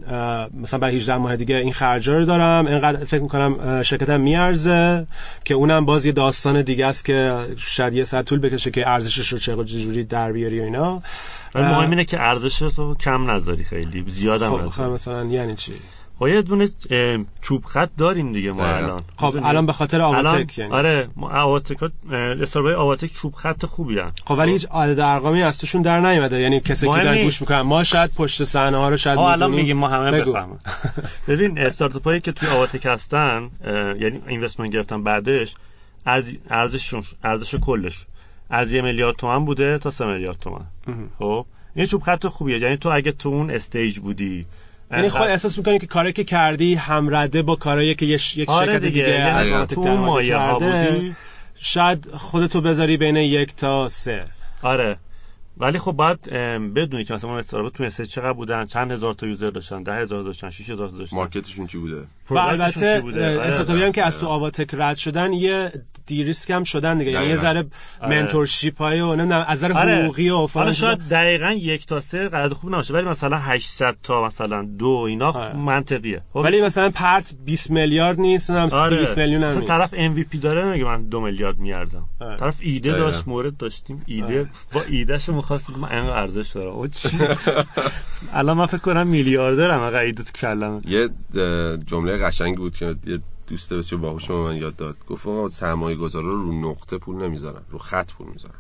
مثلا برای 18 ماه دیگه این خرجا رو دارم اینقدر فکر می‌کنم شرکتم میارزه که اونم باز یه داستان دیگه است که شاید یه ساعت طول بکشه که ارزشش رو چه جوری در بیاری و اینا. مهم اینه که ارزش تو کم نذاری خیلی زیاد هم خب خب مثلا یعنی چی؟ خب یه دونه چوب خط داریم دیگه ما دقیقا. الان خب؟ الان به خاطر آواتک یعنی آره ما آواتک استاربای آواتک چوب خط خوبی هن. خب ولی هیچ عدد ارقامی از توشون در نیومده یعنی کسی که دارن. گوش می‌کنن ما شاید پشت صحنه ها رو شاید ما الان. میگیم ما همه. بفهمن [LAUGHS] ببین استارتاپ هایی که توی آواتک هستن یعنی اینوستمنت گرفتن بعدش از ارزششون ارزش کلش از یه میلیارد تومن بوده تا سه میلیارد تومن خب این چوب خط خوبیه یعنی تو اگه تو اون استیج بودی یعنی خود احساس می‌کنی که کاری که کردی همرده با کارهایی که یک آره شرکت دیگه دیگه یعنی از کرده شاید خودتو بذاری بین یک تا سه. آره. ولی خب باید ام، بدونی که مثلا اون استارتاپ تو stage چقدر بودن چند هزار تا user داشتن ده هزار داشتن 6 هزار تا داشتن market شون چی بوده و product شون البته چی بوده؟ آره. استارتاپی هم که از تو آواتک رد شدن یه de-risk هم شدن دیگه یعنی یه. ذره mentorship های و نمی‌دونم از نظر آره. حقوقی و فلان. شاید دقیقا یک تا سه قدر خوب نباشه ولی مثلا 800 تا مثلا دو اینا آره. منطقیه خب ولی مثلا پرت 20 میلیارد نیست هم 200 میلیون هم نیست طرف MVP داره نمیگه من دو میلیارد میارزم آره. طرف ایده. داشت مورد داشتیم ایده با ایدهش می‌خواست من انقدر ارزش دارم. او چی؟ الان من فکر کنم میلیاردرم اگه ایده تو کلمه. یه جمله قشنگ بود که یه دوست بسیار باهوش به من یاد داد. گفت آقا سرمایه گذارا رو رو نقطه پول نمی‌ذارن رو خط پول می‌ذارن.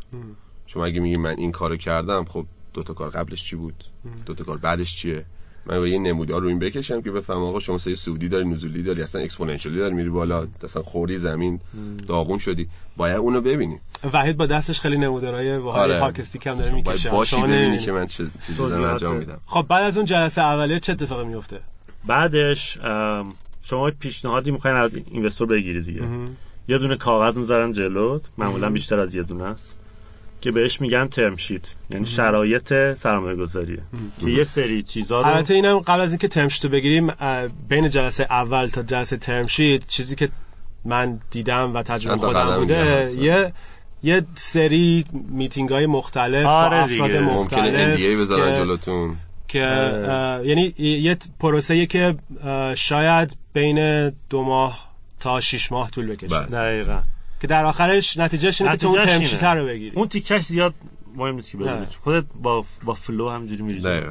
شما اگه میگی من این کارو کردم خب دو تا کار قبلش چی بود؟ دو تا کار بعدش چیه؟ من با یه نمودار رو این بکشم که بفهم آقا شما سری سودی داری نزولی داری اصلا اکسپوننشیالی داری میری بالا اصلا خوری زمین داغون شدی. باید اونو ببینی. وحید با دستش خیلی نمودارهای باحال آره. هاکستیک هم داره می‌کشه. باشی شما ببینی نمی‌بینی. که من چه چیزی دارم. انجام میدم. خب بعد از اون جلسه اولیه چه اتفاقی میفته؟ بعدش شما پیشنهادی می‌خواین از اینوستور بگیری دیگه. یه دونه کاغذ می‌ذارن جلوت. معمولا بیشتر از یه دونه است. که بهش میگن ترم شیت یعنی شرایط سرمایه گذاریه که یه سری چیزا رو البته اینم قبل از اینکه ترم شیت رو بگیریم بین جلسه اول تا جلسه ترم شیت چیزی که من دیدم و تجربه خودم بوده. یه یه سری میتینگ های مختلف آره با افراد دیگه. مختلف ممکنه بذارن که- جلوتون که آره. اه، یعنی یه پروسه که شاید بین دو ماه تا شش ماه طول بکشه بله. دقیقا که در آخرش نتیجهش اینه که تو اون. شیت رو بگیری. اون تیکش زیاد مهم نیست که بدونی. خودت با با فلو همجوری میری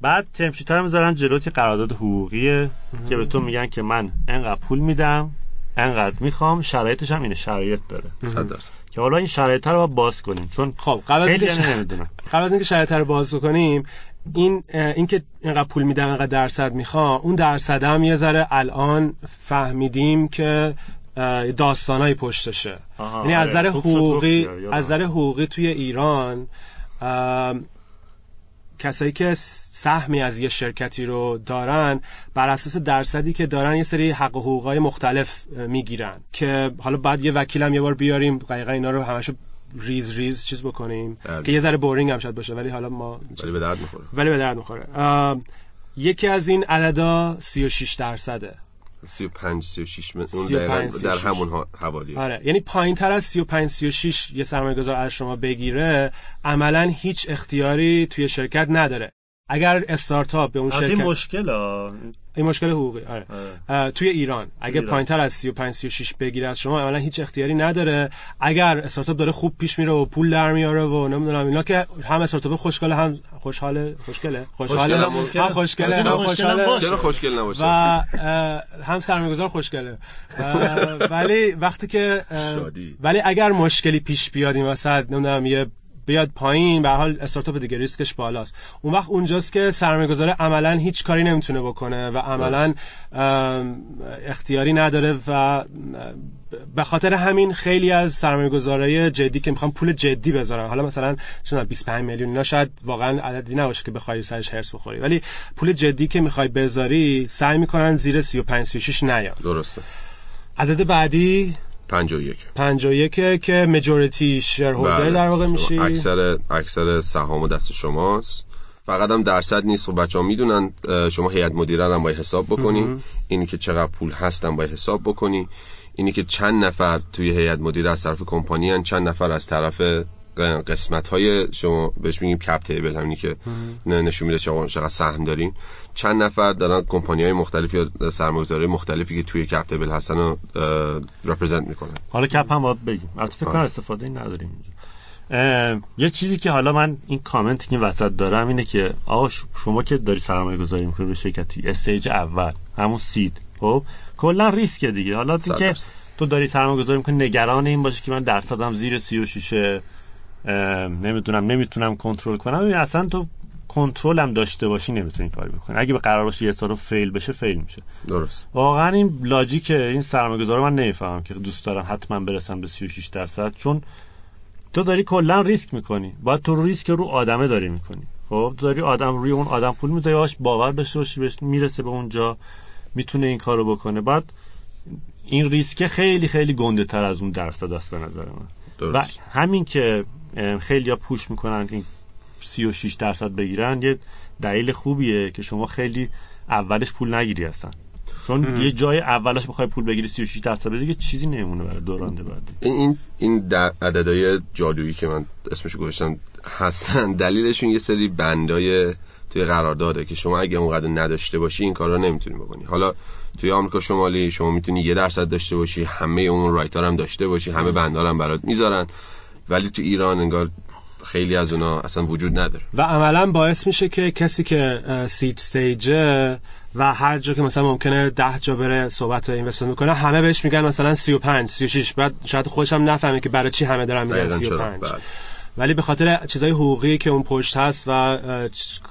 بعد ترم شیت رو می‌ذارن جلوت یه قرارداد حقوقیه که به تو میگن که من انقدر پول میدم انقدر می‌خوام شرایطش هم اینه شرایط داره. که حالا این شرایط رو باز کنیم. چون خب قبل از اینکه نمی‌دونم. قبل از اینکه شرایط رو باز کنیم این اینکه اینقدر پول میدم اینقدر درصد می‌خوام اون درصد هم یه ذره الان فهمیدیم که داستانای پشتشه یعنی از آره. نظر خوب شد حقوقی. از نظر حقوقی توی ایران کسایی که سهمی از یه شرکتی رو دارن بر اساس درصدی که دارن یه سری حق و حقوقای مختلف می‌گیرن که حالا بعد یه وکیلم یه بار بیاریم دقیقا اینا رو همشو ریز ریز چیز بکنیم بله. که یه ذره boring هم شاید باشه ولی حالا ما ولی به درد می‌خوره ولی به درد می‌خوره یکی از این عددا 36 درصده 35 36 اون 35 دقیقاً در 36. همون ها- حوالی آره یعنی پایین تر از 35 36 یه سرمایه گذار از شما بگیره عملا هیچ اختیاری توی شرکت نداره اگر استارتاپ به اون این شرکت مشکل ها این مشکل حقوقی آره اه، توی ایران اگه ایران. پایین تر از 35 36 بگیره از شما عملا هیچ اختیاری نداره اگر استارتاپ داره خوب پیش میره و پول در میاره و نمی‌دونم اینا که هم استارتاپ خوشگله هم خوشحاله خوشگله خوشحاله خوشگله، هم. خوشگله هم خوشحاله باشه. چرا خوشگل نباشه و هم سرمایه‌گذار خوشگله ولی وقتی که. ولی اگر مشکلی پیش بیاد این وسط نمی‌دونم یه بیاد پایین به حال استارتاپ دیگه ریسکش بالاست. اون وقت اونجاست که سرمایه‌گذار عملا هیچ کاری نمی‌تونه بکنه و عملا اختیاری نداره و به خاطر همین خیلی از سرمایه‌گذارای جدی که می‌خوان پول جدی بذارن. حالا مثلا چون 25 میلیون اینا شاید واقعا عددی نباشه که بخوای سرش هرس بخوری. ولی پول جدی که می‌خوای بذاری سعی می‌کنن زیر 35 36 نیان. درسته. عدد بعدی 51 51 که مجورتی شیرهولدر در واقع میشی. اکثر اکثر سهام دست شماست. فقط هم درصد نیست. و بچه ها می‌دونن شما هیئت مدیره هم باید حساب بکنی. اینی که چقدر پول هستن باید حساب بکنی. اینی که چند نفر توی هیئت مدیره از طرف کمپانی هن چند نفر از طرف قسمت های شما بهش میگیم کپ تیبل همینی که نشون میده شما چقدر سهم دارین. چند نفر دارن کمپانی های مختلف یا سرمایه‌گذاری مختلفی که توی cap table هستن رو represent می‌کنن. حالا cap هم باید بگیم. البته فکر کنم. استفاده نداریم اینجا. یه چیزی که حالا من این کامنتی که این وسط دارم اینه که آقا شما که داری سرمایه گذاری می‌کنی به شرکتی stage اول همون seed. خب؟ کلا ریسک دیگه. حالا که. تو داری سرمایه گذاری می‌کنی نگران این باشه که من درصدم زیر 36 اه، نمی‌دونم نمی‌تونم کنترل کنم. اصلا تو کنترل هم داشته باشی نمی‌تونی کاری بکنی. اگه به قرار باشه یه سال فیل بشه فیل میشه. درست. واقعا این لاجیک این سرمایه‌گذار رو من نمی‌فهمم که دوست دارم حتما برسم به 36 درصد. چون تو داری کلا ریسک می‌کنی. باید تو ریسک رو آدمه داری می‌کنی. خب تو داری آدم روی اون آدم پول می‌ذاری باش باور داشته باشی بهش می‌رسه به اونجا می‌تونه این کارو بکنه. بعد این ریسک خیلی خیلی گنده تر از اون درصد است به نظر من. و درست همین که خیلی ها پوش می‌کنن این 36 درصد بگیرن. یه دلیل خوبیه که شما خیلی اولش پول نگیری هستن چون یه جای اولش بخوای پول بگیری 36 درصد دیگه چیزی نمونه برای دوران بعدی. این این عددهای جادویی که من اسمشو گذاشتم هستن. دلیلشون یه سری بندای توی قرارداده که شما اگه اونقدر نداشته باشی این کارا نمی‌تونی بکنی. حالا توی آمریکا شمالی شما می‌تونی یه درصد داشته باشی همه اون رایتر هم داشته باشی همه بندا رو هم برات می‌ذارن. ولی تو ایران انگار خیلی از اونا اصلا وجود نداره. و عملا باعث میشه که کسی که سید استیجه و هر جا که مثلا ممکنه ده جا بره صحبت و اینوستمنت می‌کنه همه بهش میگن مثلا 35 36 بعد شاید خودش هم نفهمه که برای چی همه دارن میگن دقیقاً چرا؟ 35 بله. ولی به خاطر چیزای حقوقی که اون پشت هست و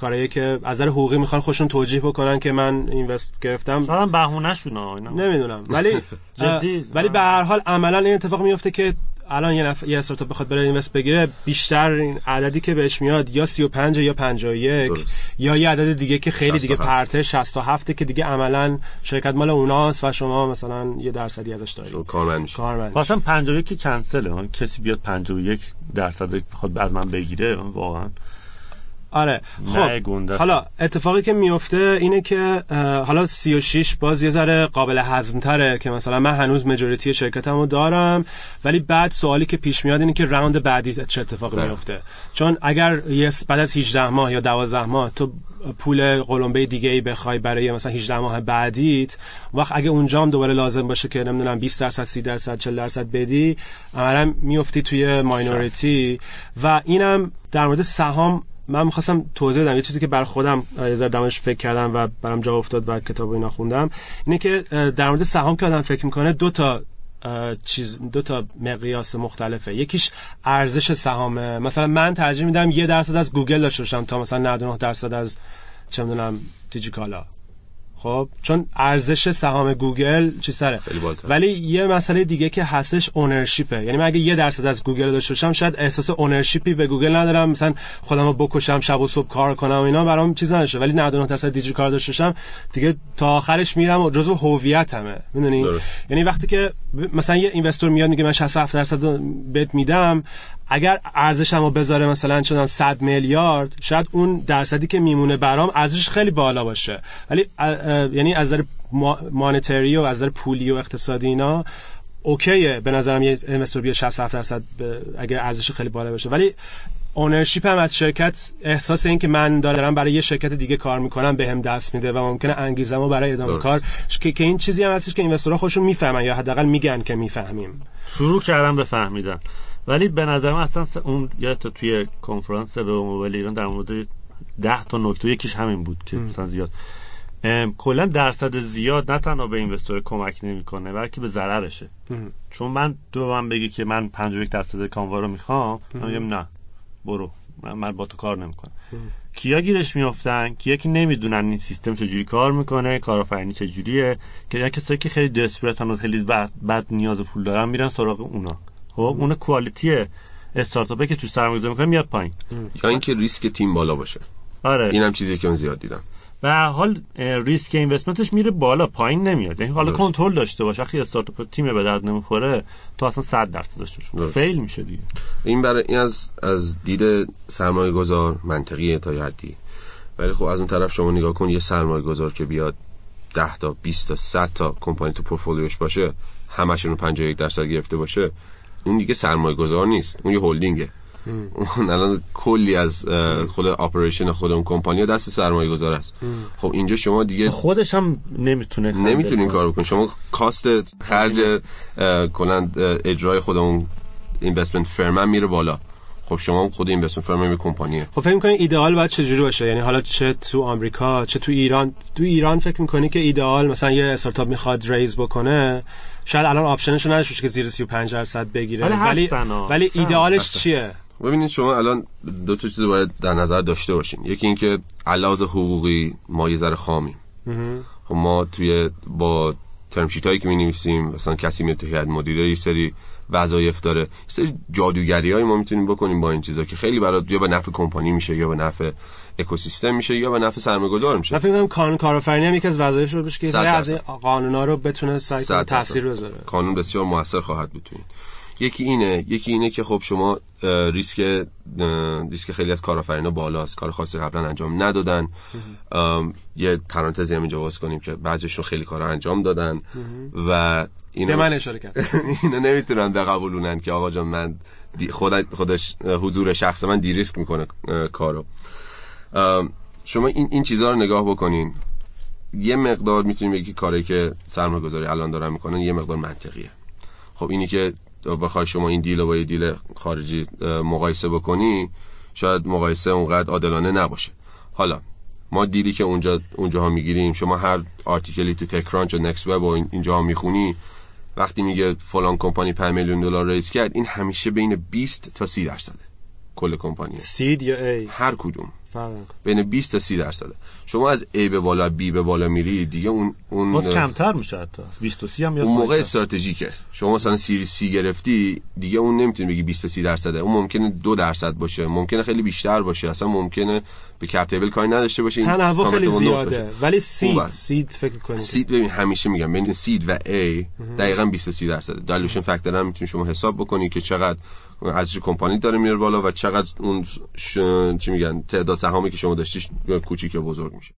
کارهایی که از نظر حقوقی می‌خوان خودشون توجیه بکنن که من اینوست گرفتم. شاید بهونه شونه نمی‌دونم. ولی [LAUGHS] ولی به هر حال عملا این اتفاق میفته که الان یه نفر یه استارتاپ بخواد بره اینوست بگیره بیشتر این عددی که بهش میاد یا 35 یا 51 درست. یا یه عدد دیگه که خیلی دیگه 67. پرته 67 که دیگه عملا شرکت مال اوناست و شما مثلا یه درصدی ازش دارید کارمند میشه کارمند مثلا 51 که کنسله من کسی بیاد 51 درصد بخواد از من بگیره واقعا آره خب. حالا اتفاقی که میفته اینه که حالا 36 باز یه ذره قابل هضم تره که مثلا من هنوز مجوریتی شرکتمو دارم ولی بعد سوالی که پیش میاد اینه که راوند بعدی چه اتفاقی بله. میفته چون اگر یه بعد از 18 ماه یا 12 ماه تو پول قلمبه دیگه ای بخوای برای مثلا 18 ماه بعدیت وقت اگه اونجا هم دوباره لازم باشه که نمی‌دونم 20 درصد 30 درصد 40 درصد بدی عملا میفتی توی ماینورتی و اینم در مورد سهام من می‌خواستم توضیح بدم یه چیزی که بر خودم یه ذره دمش فکر کردم و برام جا افتاد و کتاب اینا خوندم اینه که در مورد سهام که آدم فکر می‌کنه دو تا چیز دو تا مقیاس مختلفه. یکیش ارزش سهامه مثلا من ترجیح میدم یه درصد از گوگل داشته باشم تا مثلا 99 درصد از چه می‌دونم دیجیکالا. خب چون ارزش سهام گوگل چی سره. ولی یه مسئله دیگه که هستش ownership ه یعنی من اگه یه درصد از گوگل داشته باشم شاید احساس ownership ی به گوگل ندارم. مثلا خودم رو بکشم شب و صبح کار کنم و اینا برام چیز نداره ولی 99 درصد دیجیکالا داشته باشم دیگه تا آخرش میرم و جزو هویتمه. می‌دونی. یعنی وقتی که مثلا یه اینوستور میاد میگه من 67 درصد بهت میدم اگر ارزشمو بذاره مثلا چون 100 میلیارد شاید اون درصدی که میمونه برام ارزشش خیلی بالا باشه. ولی یعنی از نظر ما- مانیتری و از نظر پولی و اقتصادی اینا اوکیه. به نظرم یه اینوستور بیا 67 درصد به- اگه ارزش خیلی بالا باشه. ولی اونرشیپ هم از شرکت احساس این که من دارم برای یه شرکت دیگه کار می‌کنم بهم دست میده و ممکنه انگیزمو برای ادامه درست. کار که, که این چیزی هم هستش که اینوستورها خودشون می‌فهمن یا حداقل میگن که می‌فهمیم. شروع کردم به فهمیدن. ولی به نظر من اصلا اون یادت توی کنفرانس به موبایل ایران در مورد 10 تا نکته یکیش همین بود که مثلا زیاد کلا درصد زیاد نه تنها به اینوستور کمک نمی‌کنه بلکه به ضررشه. چون من تو من بگی که من 51 درصد کانوا رو می‌خوام من میگم نه. برو. من, من با تو کار نمی‌کنم. کیا گیرش میافتن؟ کیا که نمی‌دونن این سیستم چجوری کار می‌کنه کارآفرینی چجوریه. که یا کسایی که خیلی دسپرتن و خیلی بد, بد نیاز پول دارن میرن سراغ اونا. خب اون کوالیتی استارتاپه که تو سرمایه‌گذاری می‌کنه میاد پایین. یا اینکه ریسک تیم بالا باشه. آره. این هم چیزی که من زیاد دیدم. به هر حال ریسک اینوستمنتش میره بالا پایین نمیاد. یعنی حالا. کنترل داشته باشه وقتی استارتاپ تیم به درد نمی‌خوره تو اصلا 100 درصد داشته درست. فیل میشه دیگه. این برای این از از دید سرمایه گذار منطقیه تا حدی. ولی خب از اون طرف شما نگاه کن یه سرمایه گذار که بیاد 10 تا 20 تا 100 تا کمپانی تو پورتفولیوش باشه همشون رو 51 درصد گرفته باشه اون دیگه سرمایه گذار نیست. اون یه هلدینگه اون الان کلی از خود اپریشن خود اون کمپانی دست سرمایه گذار است خب اینجا شما دیگه خودش هم نمی‌تونه نمی‌تونین کار بکنین شما کاست خرج اه، اجرای خود اون investment firm میره بالا. خب شما خود investment firm هم یه کمپانیه. خب فکر می‌کنی ایدئال باید چجوری باشه؟ یعنی حالا چه تو آمریکا چه تو ایران؟ تو ایران فکر می‌کنی که ایدئال مثلا یه استارتاپ می‌خواد raise بکنه شاید الان option ش باشه که زیر 35 درصد بگیره. ولی ولی. ایدئالش هستن. چیه؟ ببینید شما الان دو تا چیز باید در نظر داشته باشین. یکی اینکه لحاظ حقوقی ما یه ذره خامیم. خب ما توی با ترم شیت هایی که می نویسیم مثلا کسی میاد تو هیئت مدیره یه سری وظایف داره. یه سری جادوگری های ما می‌تونیم بکنیم با این چیزا که خیلی برای یا به نفع کمپانی میشه یا به نفع اکوسیستم میشه یا به نفع سرمایه‌گذار میشه. من فکر می‌کنم قانون کارآفرینی هم یکی از وظایفش رو بشه که سری از. قانونا رو بتونه درصد. تاثیر بذاره. کانون بسیار موثر خواهد بود یکی اینه یکی اینه که خب شما ریسک ریسک خیلی از کارآفرینا بالاست کار خاصی قبلا انجام ندادن. یه پرانتزی هم اینجا باز کنیم که بعضیشون خیلی کارا انجام دادن و به اینو من اشاره کرد. [LAUGHS] اینو نمی‌تونن بقبولونن که آقا جان من خود خودش حضور شخص من دی ریسک می‌کنه کارو. شما این این چیزها رو نگاه بکنین. یه مقدار می‌تونیم بگی کاری که سرمایه گذاری الان دارن می‌کنن یه مقدار منطقیه. خب اینی که بخوای شما این دیل رو با یه دیل خارجی مقایسه بکنی شاید مقایسه اونقدر عادلانه نباشه. حالا ما deal ی که اونجا اونجاها می‌گیریم شما هر article ی تو TechCrunch و Next Web و این- اینجاها می‌خونی وقتی میگه فلان کمپانی 5 میلیون دلار raise کرد این همیشه بین 20 تا 30 درصده. کل کمپانی. seed یا A هر کدوم. فرق. بین 20 تا 30 درصده. شما از A به بالا B به بالا میری دیگه اون اون باز کمتر میشه حتی. 20 و 30 هم یاد اون موقع. استراتژیکه. شما مثلا series C گرفتی دیگه اون نمی‌تونی بگی 20 تا 30 درصده. اون ممکنه دو درصد باشه. ممکنه خیلی بیشتر باشه. اصلا ممکنه به کپ تیبل کاری نداشته باشه این تنوع خیلی زیاده. باشه. ولی سید. سید فکر کنید سید ببین همیشه میگم بین سید و A دقیقا 20 تا 30 درصده. دایلوشن فاکتور هم می‌تونی شما حساب بکنی که چقدر ارزش کمپانی داره میره بالا و چقدر اون ش... چی میگن تعداد سهامی که شما داشتیش کوچیک یا بزرگ میشه.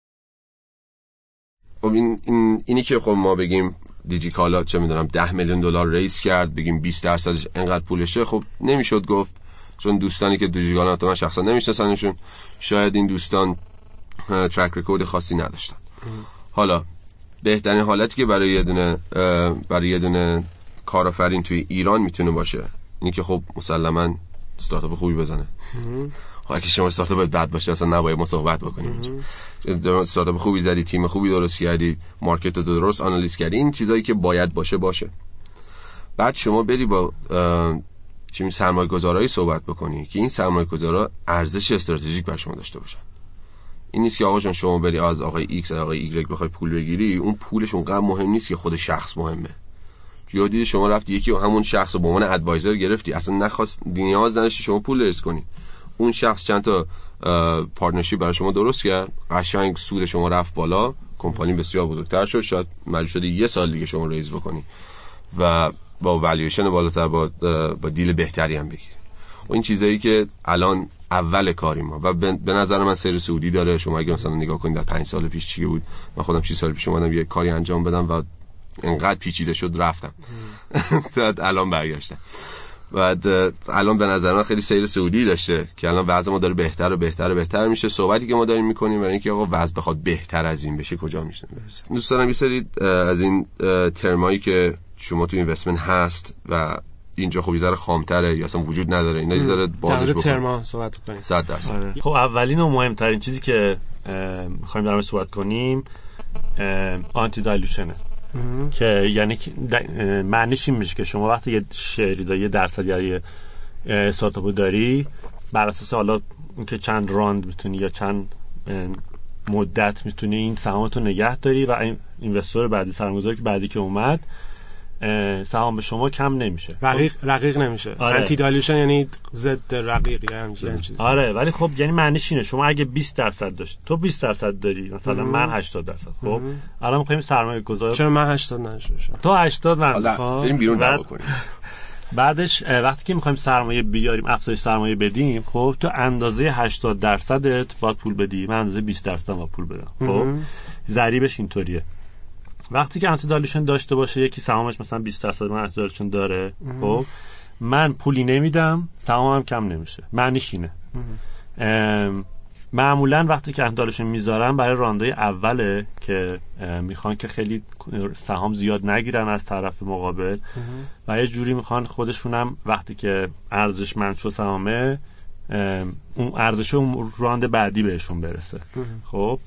خب این, این اینی که خب ما بگیم دیجیکالا چه می‌دونم 10 میلیون دلار ریس کرد بگیم 20 درصدش انقدر پولشه خب نمی‌شد گفت چون دوستانی که دیجیکالا رو من شخصا نمیشناسنشون شاید این دوستان track record خاصی نداشتن. حالا بهترین حالتی که برای یه دونه برای یه دونه کارآفرین توی ایران می‌تونه باشه اینی که خب مسلما استارتاپ خوبی بزنه. خب اگه شما استارتاپ بد باشه اصلا نباید ما صحبت بکنیم. استارتاپ خوبی زدی تیم خوبی درست کردی market رو درست analyze کردی این چیزایی که باید باشه باشه. بعد شما بری با یه سرمایه گذارایی صحبت بکنی که این سرمایه گذارا ارزش استراتژیک برا شما داشته باشن. این نیست که آقا جان شما بری از آقای ایکس یا آقای ایگرگ بخوای پول بگیری اون پولش اونقدر مهم نیست که خود شخص مهمه. یا دیدی شما رفتی یکی و همون شخص رو به عنوان advisor گرفتی. اصلا نخواست نیاز نداشتی شما پول raise کنی. اون شخص چند تا partnership برای شما درست کرد. قشنگ سود شما رفت بالا. کمپانی بسیار بزرگتر شد. شاید مجبور شدی یه سال دیگه شما raise بکنی و با والویشن بالاتر با, با دیل بهتری هم بگیری. و این چیزایی که الان اول کاری ما و به نظر من سیر سعودی داره. شما اگه مثلا نگاه کنید در پنج سال پیش چی بود؟ من خودم 6 سال پیش اومدم یه کاری انجام بدم و انقدر پیچیده شد رفتم. تا الان برگشتم. بعد اه، الان به نظر من خیلی سیر سعودی داشته که الان وضع ما داره بهتر و بهتر و بهتر میشه. صحبتی که ما داریم می‌کنیم برای اینکه آقا وضع بخواد بهتر از این بشه کجا میشه؟ برسه دوست دارم یه سری از این ترمایی که شما تو اینوستمنت هست و اینجا خب یه ذره خامتره یا اصلا وجود نداره اینا یه ذره در بازش بکنیم. ترما صحبت کنید 100 درصد. آره. خب اولین و مهمترین چیزی که می‌خوایم در صحبت کنیم آنتی دایلوشنه. که یعنی معنیش این میشه که شما وقتی یه شعری داری یه درصد یه اه، استارتاپو داری بر اساس حالا اینکه چند راند می‌تونی یا چند مدت می‌تونی این سهامتو نگه داری و این اینوستور بعدی سرمایه‌گذاری که بعدی که اومد سهام به شما کم نمیشه. رقیق رقیق نمیشه. آره. انتی دایلوشن یعنی ضد رقیق یا همچین همچین چیزی. آره ولی خب یعنی معنیش اینه. شما اگه 20 درصد داشت تو 20 درصد داری مثلا من 80 درصد. خب الان می‌خوایم سرمایه گذار چرا من 80 نشدم؟ تو 80 من می‌خوام. بریم بیرون بعد- دعوا کنیم. بعدش وقتی که می‌خوایم سرمایه بیاریم افزایش سرمایه بدیم خب تو اندازه 80 درصدت باید پول بدی. من اندازه 20 درصد باید پول بدم. خب ضریبش اینطوریه. وقتی که anti-dilution داشته باشه یکی سهامش مثلا 20 درصد من anti-dilution داره خب؟ من پولی نمیدم سهامم کم نمیشه. معنیش اینه. معمولا وقتی که اندالشون می‌ذارن برای round ای اوله که می‌خوان که خیلی سهام زیاد نگیرن از طرف مقابل و یه جوری می‌خوان خودشونم وقتی که ارزشمند شد سهامه ام، اون ارزش اون round بعدی بهشون برسه. خب؟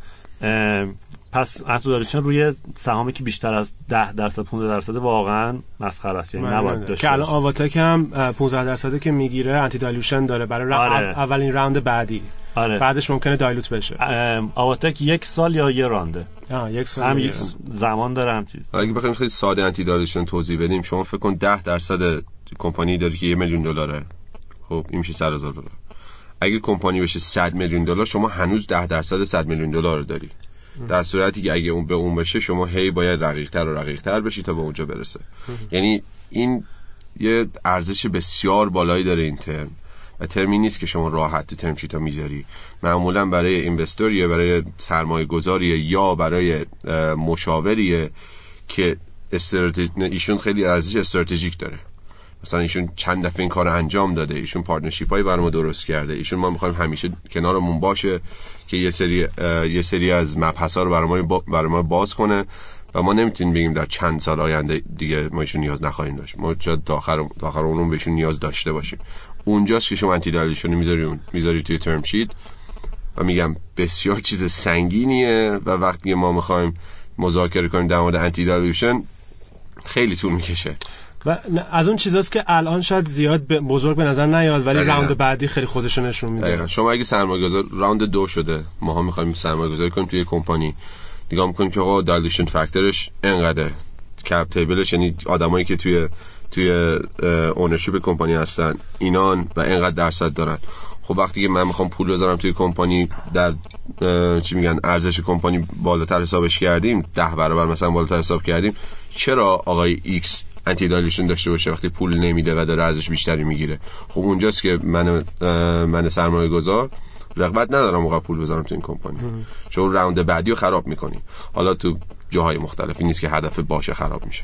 پس اندالشون روی سهامی که بیشتر از 10 درصد 15 درصد واقعا مسخره است. یعنی نباید داشته که الان. آواتک هم اه، 15 درصدی که می‌گیره انتی دایلوشن داره برای را- آره. اول- اولین راوند بعدی. آره. بعدش ممکنه دایلوت بشه. ام، آواتک یک سال یا یه رانده آه یک سال هم. یک زمان داره هم چیز. اگه بخوایم خیلی ساده انتی دایلوشن توضیح بدیم شما فکر کن 10 درصد کمپانی داری که یه میلیون دلاره. خب این میشه 100 هزار دلار. اگه کمپانی بشه 100 میلیون دلار شما هنوز 10 درصد 100 میلیون دلار رو داری. در صورتی که اگه اون به اون بشه شما هی باید رقیقتر و رقیقتر بشی تا به اونجا برسه. یعنی این یه ارزش بسیار بالایی داره این ترم. و ترمی نیست که شما راحت تو ترم شیتا می‌ذاری. معمولا برای اینوستوریه برای سرمایه گذاریه یا برای مشاوریه که استراتژی ایشون خیلی ارزش استراتژیک داره. مثلا ایشون چند دفعه این کار رو انجام داده ایشون partnership هایی برا ما درست کرده. ایشون ما می‌خوایم همیشه کنارمون باشه که یه سری یه سری از مبحث ها رو برای ما برای ما باز کنه و ما نمی‌تونیم بگیم در چند سال آینده دیگه ما ایشون نیاز نخواهیم داشت. ما شاید تا آخر تا آخر بهشون نیاز داشته باشیم. اونجاست که شما anti-dilution می‌ذاری می‌ذاری توی term sheet و میگم بسیار چیز سنگینیه و وقتی ما می‌خوایم مذاکره کنیم در مورد anti خیلی طول می‌کشه. و از اون چیزاست که الان شاید زیاد بزرگ به نظر نیاد ولی دقیقاً. راوند بعدی خیلی خودشو نشون میده. دقیقا. شما اگه سرمایه گذار راوند دو شده. ما ها می‌خوایم سرمایه گذاری کنیم توی کمپانی. نگاه می‌کنیم که آقا دایلوشن فاکتورش انقدر کپ تیبلش یعنی آدمایی که توی توی اونرشیپ کمپانی هستن. اینان و انقدر درصد دارن. خب وقتی که من می‌خوام پول بذارم توی کمپانی در چی میگن ارزش کمپانی بالاتر حسابش کردیم ده برابر مثلا بالاتر حساب کردیم چرا آقای ایکس anti-dilution داشته باشه وقتی پول نمیده و داره ارزش بیشتری می‌گیره. خب اونجاست که من من سرمایه گذار رغبت ندارم موقع پول بذارم تو این کمپانی. شما round بعدی رو خراب می‌کنی. حالا تو جاهای مختلفی نیست که هر دفعه باشه خراب میشه.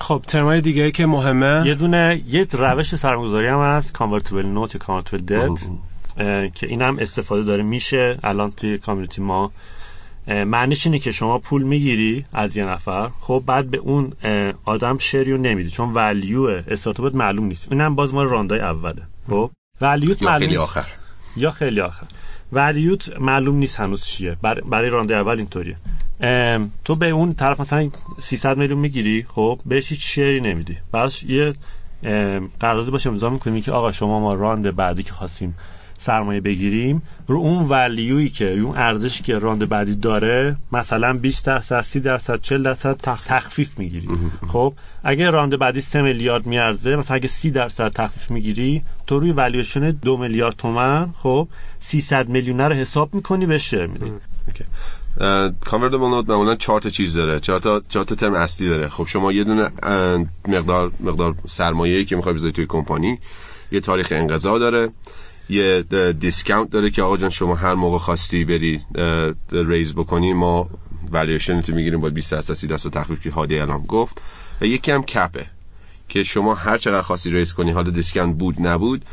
خب ترمای دیگه که مهمه. یه دونه یه روش سرمایه‌گذاری هم هست convertible note یا convertible debt که این هم استفاده داره میشه الان توی community ما. معنیش اینه که شما پول می‌گیری از یه نفر خب بعد به اون آدم شریو نمیدی چون ولیو استارتاپت معلوم نیست. اینم باز ما راندای اوله خب؟ ولیوت یا معلوم خیلی نیست. آخر یا خیلی آخر. ولیوت معلوم نیست هنوز چیه. بر- برای رانده اول اینطوریه. تو به اون طرف مثلا 300 میلیون می‌گیری خب بهش هیچ شعری نمیدی. بعدش یه ام، قراردادی باشه امضا می‌کنی که آقا شما ما راند بعدی که خواستیم سرمایه بگیریم. رو اون value یی که اون ارزشی که round بعدی داره مثلا 20 درصد 30 درصد 40 درصد تخفیف می‌گیری. خب اگه round بعدی 3 میلیارد میارزه مثلا اگه 30 درصد تخفیف می‌گیری تو روی والیوشن 2 میلیارد تومن خب 300 میلیون رو حساب می‌کنی به share میدی. convertible note معمولا چهار تا چیز داره. چهار تا چهار تا ترم اصلی داره. خب شما یه دونه مقدار مقدار سرمایه‌ای که می‌خوای بذاری توی کمپانی یه تاریخ انقضا داره. یه discount داره که آقا جان شما هر موقع خواستی بری raise بکنی ما والیوشن تو می‌گیریم با 20 درصد 30 درصد تخفیف که هادی الان گفت. و یکی هم cap ه که شما هر چقدر خواستی raise کنی حالا discount بود نبود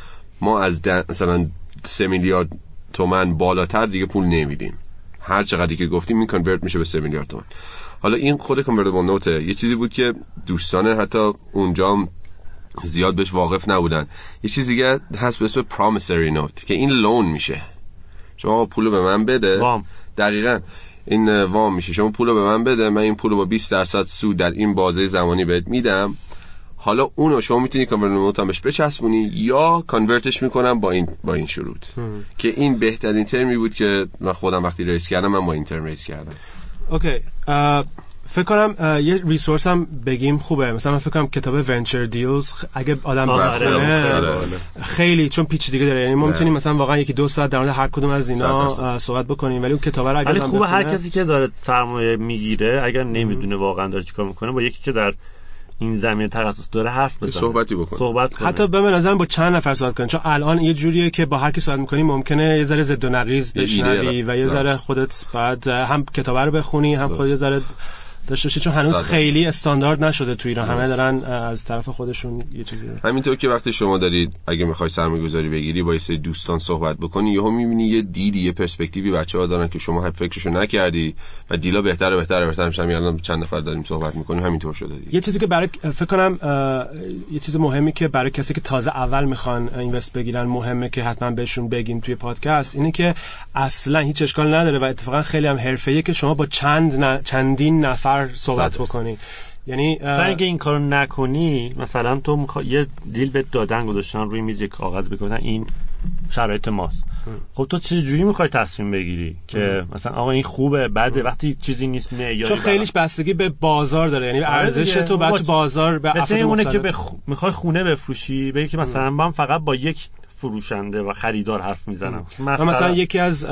ما از مثلا 3 میلیارد تومن بالاتر دیگه پول نمیدیم. هر چقدری که گفتیم این convert میشه به 3 میلیارد تومن. حالا این خود convertible note ه یه چیزی بود که دوستان حتی اونجا زیاد بهش واقف نبودن. یه چیز دیگه هست به اسم promissory note که این loan میشه. شما پولو به من بده. وام. دقیقا. این وام میشه. شما پولو به من بده. من این پولو با 20 درصد سود در این بازه زمانی بهت میدم. حالا اونو شما می‌تونی convert هم بهش بچسبونی یا convert ش می‌کنم با این با این شروط. که این بهترین ترمی بود که من خودم وقتی raise کردم من با این term raise کردم. Okay. فکر کنم یه resource هم بگیم خوبه. مثلا من فکر کنم کتاب Venture Deals اگه آدم آره، بخونه آره، آره. خیلی چون پیچیدگی داره. یعنی ما می‌تونیم مثلا واقعا یکی دو ساعت در مورد هر کدوم از اینا صحبت بکنیم. ولی اون کتاب رو اگه خوبه هر کسی که داره سرمایه می‌گیره اگر نمی‌دونه واقعا داره چیکار می‌کنه با یکی که در این زمینه تخصص داره حرف بزنه. صحبتی بکنه. صحبت کنه. حتی به من نظرم با چند نفر صحبت کنیم چون الان یه جوریه که با هر کی صحبت می‌کنی ممکنه یه ذره ضد و نقیض بشنوی و یه. ذره خودت بعد هم کتاب رو بخونی هم خود یه ذره داشته باشی چون هنوز. خیلی استاندارد نشده تو ایران. همه دارن از طرف خودشون یه چیزی همینطور که وقتی شما دارید اگه می‌خوای سرمایه گذاری بگیری با یه سری دوستان صحبت بکنی یهو می‌بینی یه دیدی یه پرسپکتیوی بچه ها دارن که شما فکرشو نکردی و دیلا بهتر و بهتر بهتر میشن الان چند نفر داریم صحبت می‌کنیم. همینطور شده دیگه. یه چیزی که برای فکر کنم یه چیز مهمی که برای کسی که تازه اول می‌خوان اینوست بگیرن مهمه که حتما بهشون بگیم توی پادکست اینه که اصلا هیچ اشکال نداره و اتفاقا خیلی هم حرفه‌ایه که شما با چند ن- چندین نفر صحبت صد درصد. بکنی. یعنی مثلا اگه این کارو نکنی مثلا تو می‌خوای یه دیل بهت دادن گذاشتن روی میز یک کاغذ بگفتن این شرایط ماست. خب تو چه جوری می‌خوای تصمیم بگیری که مثلا آقا این خوبه بعد وقتی چیزی نیست معیاری چون خیلیش بستگی به بازار داره. یعنی آره ارزش. تو بعد تو بازار به مثل اونه مختلف. که به خ... می‌خوای خونه بفروشی بگی که مثلا من فقط با یک فروشنده و خریدار حرف می‌زنم. من مثلا یکی از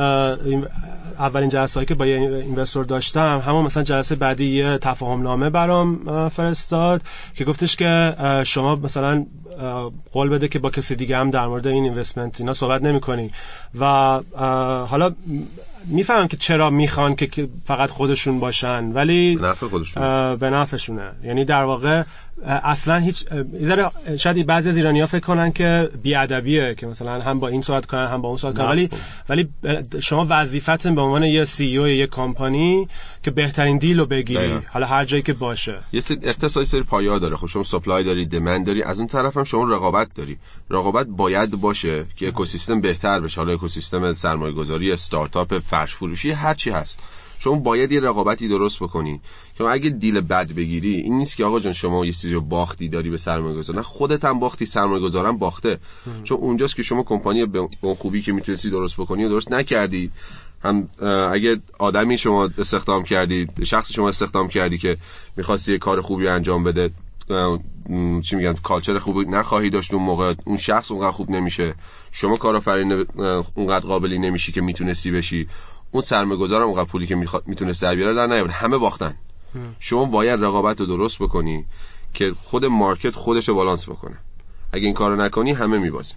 اولین جلسه که با یه اینوستور داشتم همون مثلا جلسه بعدی یه تفاهم نامه برام فرستاد که گفتش که شما مثلا قول بده که با کسی دیگه هم در مورد این اینوستمنت اینا صحبت نمی کنی و حالا می‌فهمم که چرا می‌خوان که- فقط خودشون باشن ولی به نفع خودشون. به نفعشونه. یعنی در واقع اصلا هیچ شاید بعضی از ایرانی ها فکر کنن که بیادبیه که مثلا هم با این صحبت کنن هم با اون صحبت کنن ولی. ولی شما وظیفتون به عنوان یه سی او یه کمپانی که بهترین دیل رو بگیری. دقیقا. حالا هر جایی که باشه. یه سری اقتصادی سری پایه داره. خب شما سپلای داری دمند داری. از اون طرف هم شما رقابت داری. رقابت باید باشه که اکوسیستم بهتر بشه. حالا اکوسیستم سرمایه گذاری استارتاپ فرش فروشی هر چی هست. شما باید یه رقابتی درست بکنی. که اگه دیل بد بگیری این نیست که آقا جان شما یه چیزی رو باختی داری به سرمایه گذار نه خودت هم باختی سرمایه گذارم باخته چون اونجاست که شما کمپانی به اون خوبی که می‌تونستی درست بکنی و درست نکردی. هم اگه آدمی شما استخدام کردی شخصی شما استخدام کردی که می‌خواستی یه کار خوبی انجام بده چی میگن کالچر خوبی نخواهی داشت اون موقع. اون شخص اونقدر خوب نمیشه. شما کارآفرین اونقدر قابلی نمیشی که می‌تونستی بشی. اون سرمایه گذارم اونقدر پولی که می‌خواد می‌تونست در بیاره در نیاره همه باختن. شما باید رقابت رو درست بکنی که خود market خودش رو بالانس بکنه. اگه این کارو نکنی همه میبازن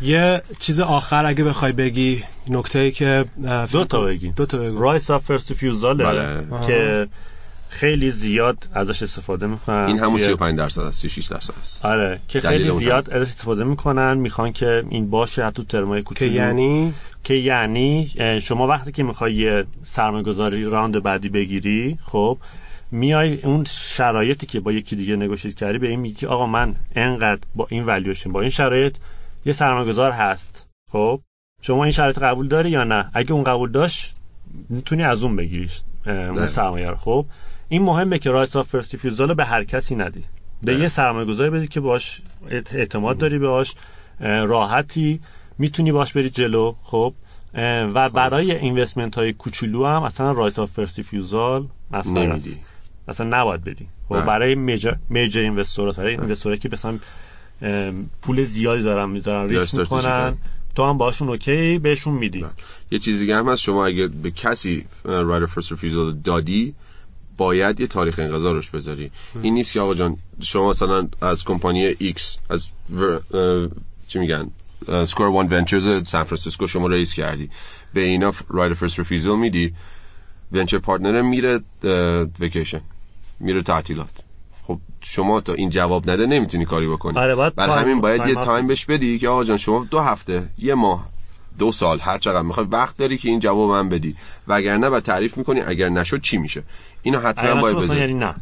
یه چیز آخر اگه بخوای بگی نکته ای که دو تا بگی. دو تا بگو. right of first refusal ه بله. که خیلی زیاد ازش استفاده می‌کنن. این همون توی- 35 درصد است 36 درصد است. آره که خیلی زیاد ازش استفاده می‌کنن می‌خوان که این باشه حتی ترمای که کوچولو یعنی؟ که یعنی شما وقتی که می‌خوای یه سرمایه گذاری round بعدی بگیری خب میای اون شرایطی که با یکی دیگه negotiate کردی به این میگی آقا من انقدر با این والویشن با این شرایط یه سرمایه گذار هست. خب شما این شرایط قبول داری یا نه؟ اگه اون قبول داشت می‌تونی از اون بگیریش اون دقیقا. سرمایه رو. خب این مهمه که right of first refusal به هر کسی ندی به دقیقا. یه سرمایه گذاری بدی که باش اعت- اعتماد داری باش راحتی می‌تونی باش بری جلو خب و برای investment های کوچولو هم اصلا right of first refusal مثلا نمیدی. اصلا نباید بدی خب نه. برای major major investor ات برای investor ایی که مثلا پول زیادی دارن می‌ذارن ریسک می‌کنن. تو هم باشون OK بهشون میدی یه چیز دیگه هم هست شما اگه به کسی right first refusal دادی باید یه تاریخ انقضا روش بذاری. این نیست که آقا جان شما مثلا از کمپانی X از ور- اه، چی میگن؟ سکور وان ونچرز سان فرانسیسکو شما raise کردی. به اینا right first refusal میدی venture partner میره ویکیشن میره تعطیلات. خب شما تا این جواب نده نمی‌تونی کاری بکنی. آره، time- همین باید time یه time بهش بدی که آقا جان شما دو هفته یه ماه دو سال هر چقدر می‌خوای وقت داری که این جواب من بدی. وگرنه بعد تعریف می‌کنی اگر نشد چی میشه؟ اینو حتما باید بذاری. یعنی نه.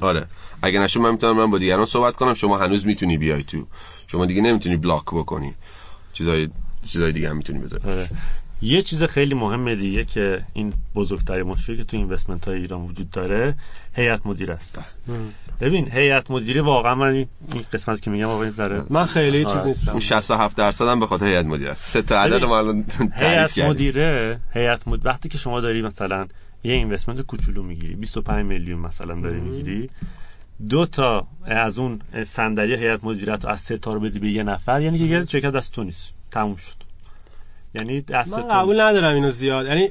آره. اگر نشد من می‌تونم من با دیگران صحبت کنم. شما هنوز می‌تونی بیای تو. شما دیگه نمی‌تونی بلاک بکنی. چیزای چیزای دیگه هم می‌تونی بذاری. آره. یه چیز خیلی مهمه دیگه که این بزرگترین مشکلی که تو اینوستمنت های ایران وجود داره هیئت مدیر است. ببین هیئت مدیره واقعا من این قسمت که میگم واقعا ذره من خیلی چیز نیستم. این 67 درصد هم به خاطر هیئت مدیره است. سه تا عدد ما الان تعریف هیئت مدیره هیئت مد... وقتی که شما داری مثلا یه اینوستمنت کوچولو می‌گیری 25 میلیون مثلا داری می‌گیری دو تا از اون صندلی هیئت مدیرت رو از سه تا رو بدی به یه نفر یعنی که یه شرکت دست تو نیست. تموم شد. یعنی دست من قبول. ندارم اینو زیاد. یعنی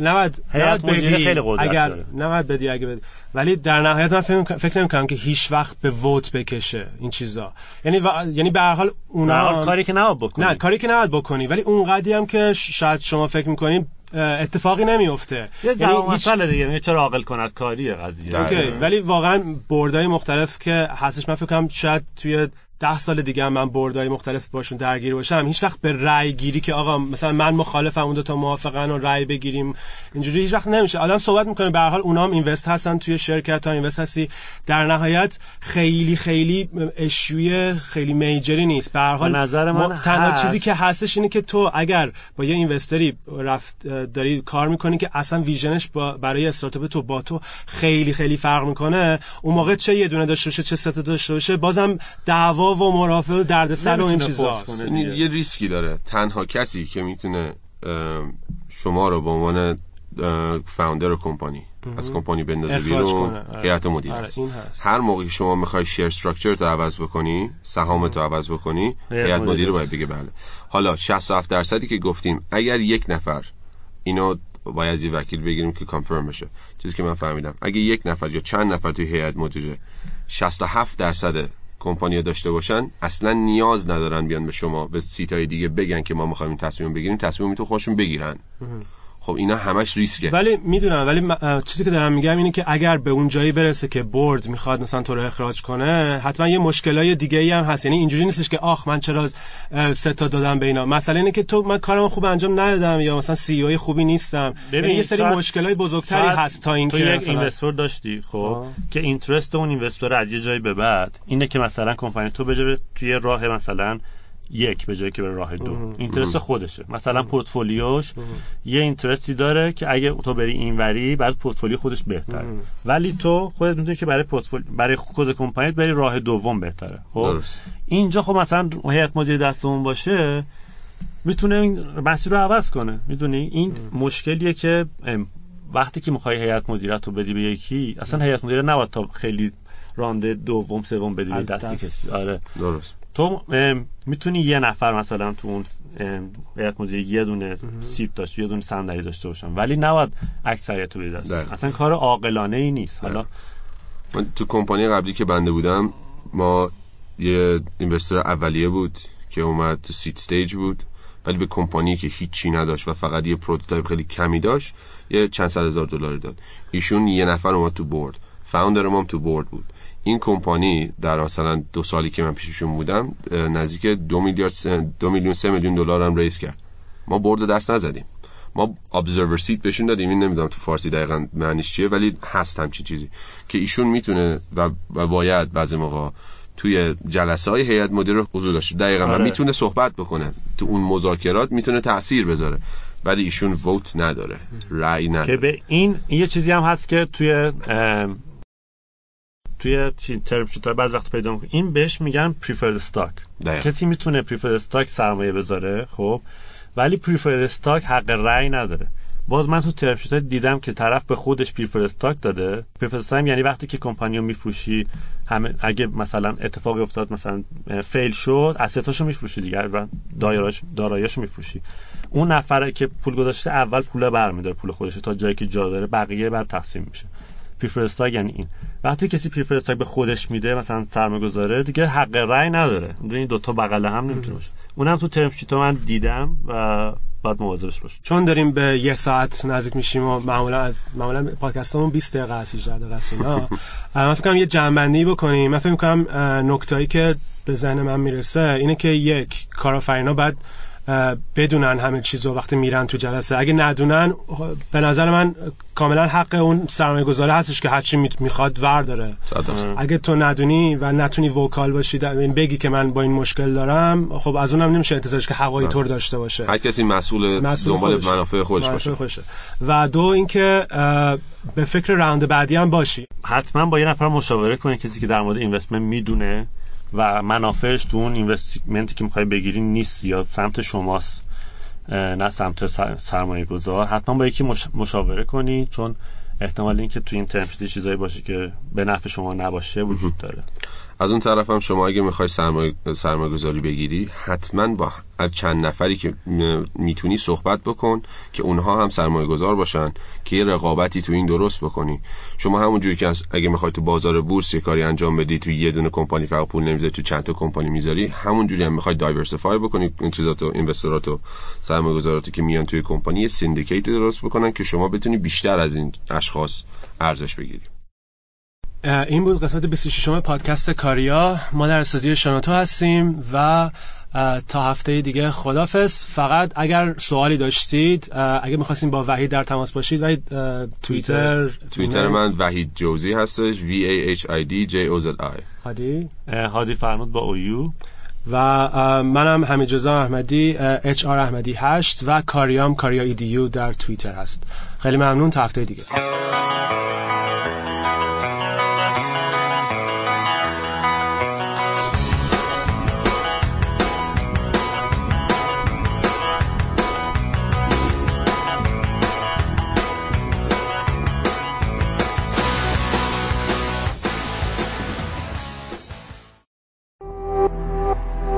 نباید نباید بدی. خیلی قدرت اگر داره. نباید بدی اگه بدی. ولی در نهایت من فکر, فکر نمی کنم که هیچ وقت به ووت بکشه این چیزا. یعنی و... یعنی به هر حال نه، اونا کاری که نباید بکنی. نه کاری که نباید بکنی. ولی اون قدی هم که شاید شما فکر می‌کنین اتفاقی نمیفته یه یعنی مسئله دیگه. میگه چرا عاقل کند؟ کاریه قضیه. اوکی. ولی واقعا بردای مختلف که هستش. من فکر کنم شاید توی ده سال دیگه هم من بردای مختلف باشون درگیر باشم. هیچ وقت به رأی گیری که آقا مثلا من مخالفم اون دو تا موافقن و رأی بگیریم اینجوری هیچ وقت نمیشه. آدم صحبت می‌کنه به هر حال اونام اینوست هستن توی شرکت ها اینوست هستی. در نهایت خیلی خیلی اشوی خیلی میجری نیست. به هر حال نظر من ما- تنها هست. چیزی که هستش اینه که تو اگر با یه اینوستری رفت داری کار می‌کنی که اصلا ویژنش با برای استارتاپ تو با تو خیلی خیلی فرق می‌کنه اون موقع چه یه دونه داشته باشه چه سه تا داشته باشه بازم دعوا و مرافع و دردسر و این چیزاست. این یه ریسکی داره تنها کسی که می‌تونه شما رو به عنوان فاوندر کمپانی از کمپانی بندازه بیرون. آره. هیئت آره، این هست. هر موقعی که شما می‌خوای شیر استراکچر تو عوض بکنی سهامت رو عوض بکنی هیئت مدیره. مدیره باید بگه بله حالا 67 درصدی که گفتیم اگر یک نفر اینو باید از یه وکیل بگیریم که کانفرم بشه چیزی که من فهمیدم اگه یک نفر یا چند نفر توی هیئت مدیره 67 درصد کمپانی رو داشته باشن اصلا نیاز ندارن بیان به شما به سیتای دیگه بگن که ما می‌خوایم تصمیم بگیریم. تصمیم تو خودشون بگیرن. خب اینا همش ریسکه. ولی می‌دونم ولی اه، چیزی که دارم میگم اینه که اگر به اون جایی برسه که بورد می‌خواد مثلا تو رو اخراج کنه حتما یه مشکلای دیگه ای هم هست. یعنی اینجوری نیستش که آخ من چرا سه تا دادم به اینا. مسئله اینه که تو من کارم خوب انجام ندادم یا مثلا سی او خوبی نیستم. یعنی یه سری شاید- مشکلای بزرگتری هست تا این تو که یک مثلا اینوستور داشتی خب آه. که اینترست اون اینوستور از یه جایی به بعد اینه که مثلا کمپانی تو بجره توی راه مثلا یک به جایی که به راه دو. اینترست خودشه. مثلا پورتفولیوش یه اینترستی داره که اگه تو بری اینوری بعد پورتفولیو خودش بهتره. ولی تو خودت می‌دونی که برای پورتفولیو برای خود کمپانیت بری راه دوم بهتره. خب؟ درست. اینجا خب مثلا هیئت مدیره دستمون باشه می‌تونه این مسیر رو عوض کنه. می‌دونی؟ این مشکلیه که وقتی که می‌خوای هیئت مدیرت رو بدی به یکی اصلا هیئت مدیره نباید تا خیلی round دوم سوم بدی دستی دست. کسی. آره. درست. تو می‌تونی یه نفر مثلا تو اون هیئت مدیره یه دونه seat داشته یه دونه صندلی داشته باشن ولی نباید اکثریت رو دست دقیقاً. اصلا کار عاقلانه ای نیست حالا من تو کمپانی قبلی که بنده بودم ما یه investor اولیه بود که اومد تو seed stage بود ولی به کمپانی که هیچی نداشت و فقط یه prototype خیلی کمی داشت یه چند صد هزار دلار داد. ایشون یه نفر اومد تو board. founder ما هم تو board بود. این کمپانی در مثلا دو سالی که من پیششون بودم نزدیک دو میلیارد دو میلیون سه میلیون دلار هم raise کرد. ما board دست نزدیم. ما observer seat بهشون دادیم. این نمی‌دونم تو فارسی دقیقا معنیش چیه ولی هست همچین چیزی که ایشون می‌تونه و, و باید بعضی موقع توی جلسه های هیئت مدیره حضور داشته. دقیقا آره. می‌تونه صحبت بکنه. تو اون مذاکرات می‌تونه تاثیر بذاره. ولی ایشون vote نداره. رأی که نداره به این یه چیزی هم هست که توی توی term sheet بعض وقت پیدا می‌کنه این بهش میگن preferred stock دقیقا. کسی می‌تونه preferred stock سرمایه بذاره خب؟ ولی preferred stock حق رأی نداره. باز من تو ترم دیدم که طرف به خودش preferred stock داده. preferred stock یعنی وقتی که کمپانی رو میفروشی همه اگه مثلا اتفاقی افتاد مثلا fail شد asset اشو میفروشی دیگه و دایراش داراییاشو میفروشی. اون نفره که پول گذاشته اول پول برمیداره پول خودش تا جایی که جا داره بقیه بعد تقسیم میشه. پریفرستاگ یعنی این. وقتی کسی پریفرستاگ به خودش میده مثلا سرمایه گذاره دیگه حق رأی نداره. این دو تا بغل هم نمی‌تونه باشه. اونم تو ترم شیت من دیدم و باید مواظبش باشه چون داریم به یه ساعت نزدیک میشیم و معمولا از معمولا پادکستمون 20 دقیقه است 18 دقیقه است من فکر کنم یه جنبندی بکنیم. من فکر می‌کنم نکتهایی که به ذهن من می‌رسه اینه که یک کارآفرینا بعد بدونن همه چیزو وقتی میرن تو جلسه. اگه ندونن به نظر من کاملا حق اون سرمایه گذاره هستش که هرچی می‌خواد ور داره اگه تو ندونی و نتونی وکال باشی این بگی که من با این مشکل دارم خب از اونم نمیشه انتظارش که هوایی طور داشته باشه. هر کسی مسئول, مسئول دنبال منافع خودش باشه. خوشه. و دو اینکه به فکر راوند بعدی هم باشی. حتما با یه نفر مشاوره کنی کسی که در مورد اینوستمنت می‌دونه. و منافعش تو اون اینوستمنتی که می‌خوای بگیری نیست یا سمت شماست. نه سمت سرمایه گذار حتما با یکی مشاوره کنی چون احتمال اینکه تو این ترم چیزایی باشه که به نفع شما نباشه وجود داره. از اون طرف هم شما اگه می‌خوای سرمایه گذاری بگیری حتما با چند نفری که می‌تونی صحبت بکن که اونها هم سرمایه گذار باشن که یه رقابتی تو این درست بکنی. شما همونجوری که اگه می‌خوای تو بازار بورس یه کاری انجام بدی تو یه دونه کمپانی فقط پول نمی‌ذاری تو چند تا کمپانی می‌ذاری همونجوری هم می‌خوای diversify بکنی این چیزاتو investor اتو سرمایه گذاراتو که میان توی کمپانی syndicate درست بکنن که شما بتونی بیشتر از این اشخاص ارزش بگیری. این بود قسمت 26 پادکست کاریا. ما در استودیو شنوتو هستیم و تا هفته دیگه خدافز فقط اگر سوالی داشتید اگه می‌خواستیم با وحید در تماس باشید وحید توییتر توییتر من وحید جوزی هستش. V A H I D J O Z I. هادی؟ هادی فرمود با اویو و منم حمید رضا احمدی اچ آر احمدی هشت و کاریام کاریا ایدیو در توییتر هست. خیلی ممنون تا هفته دیگه.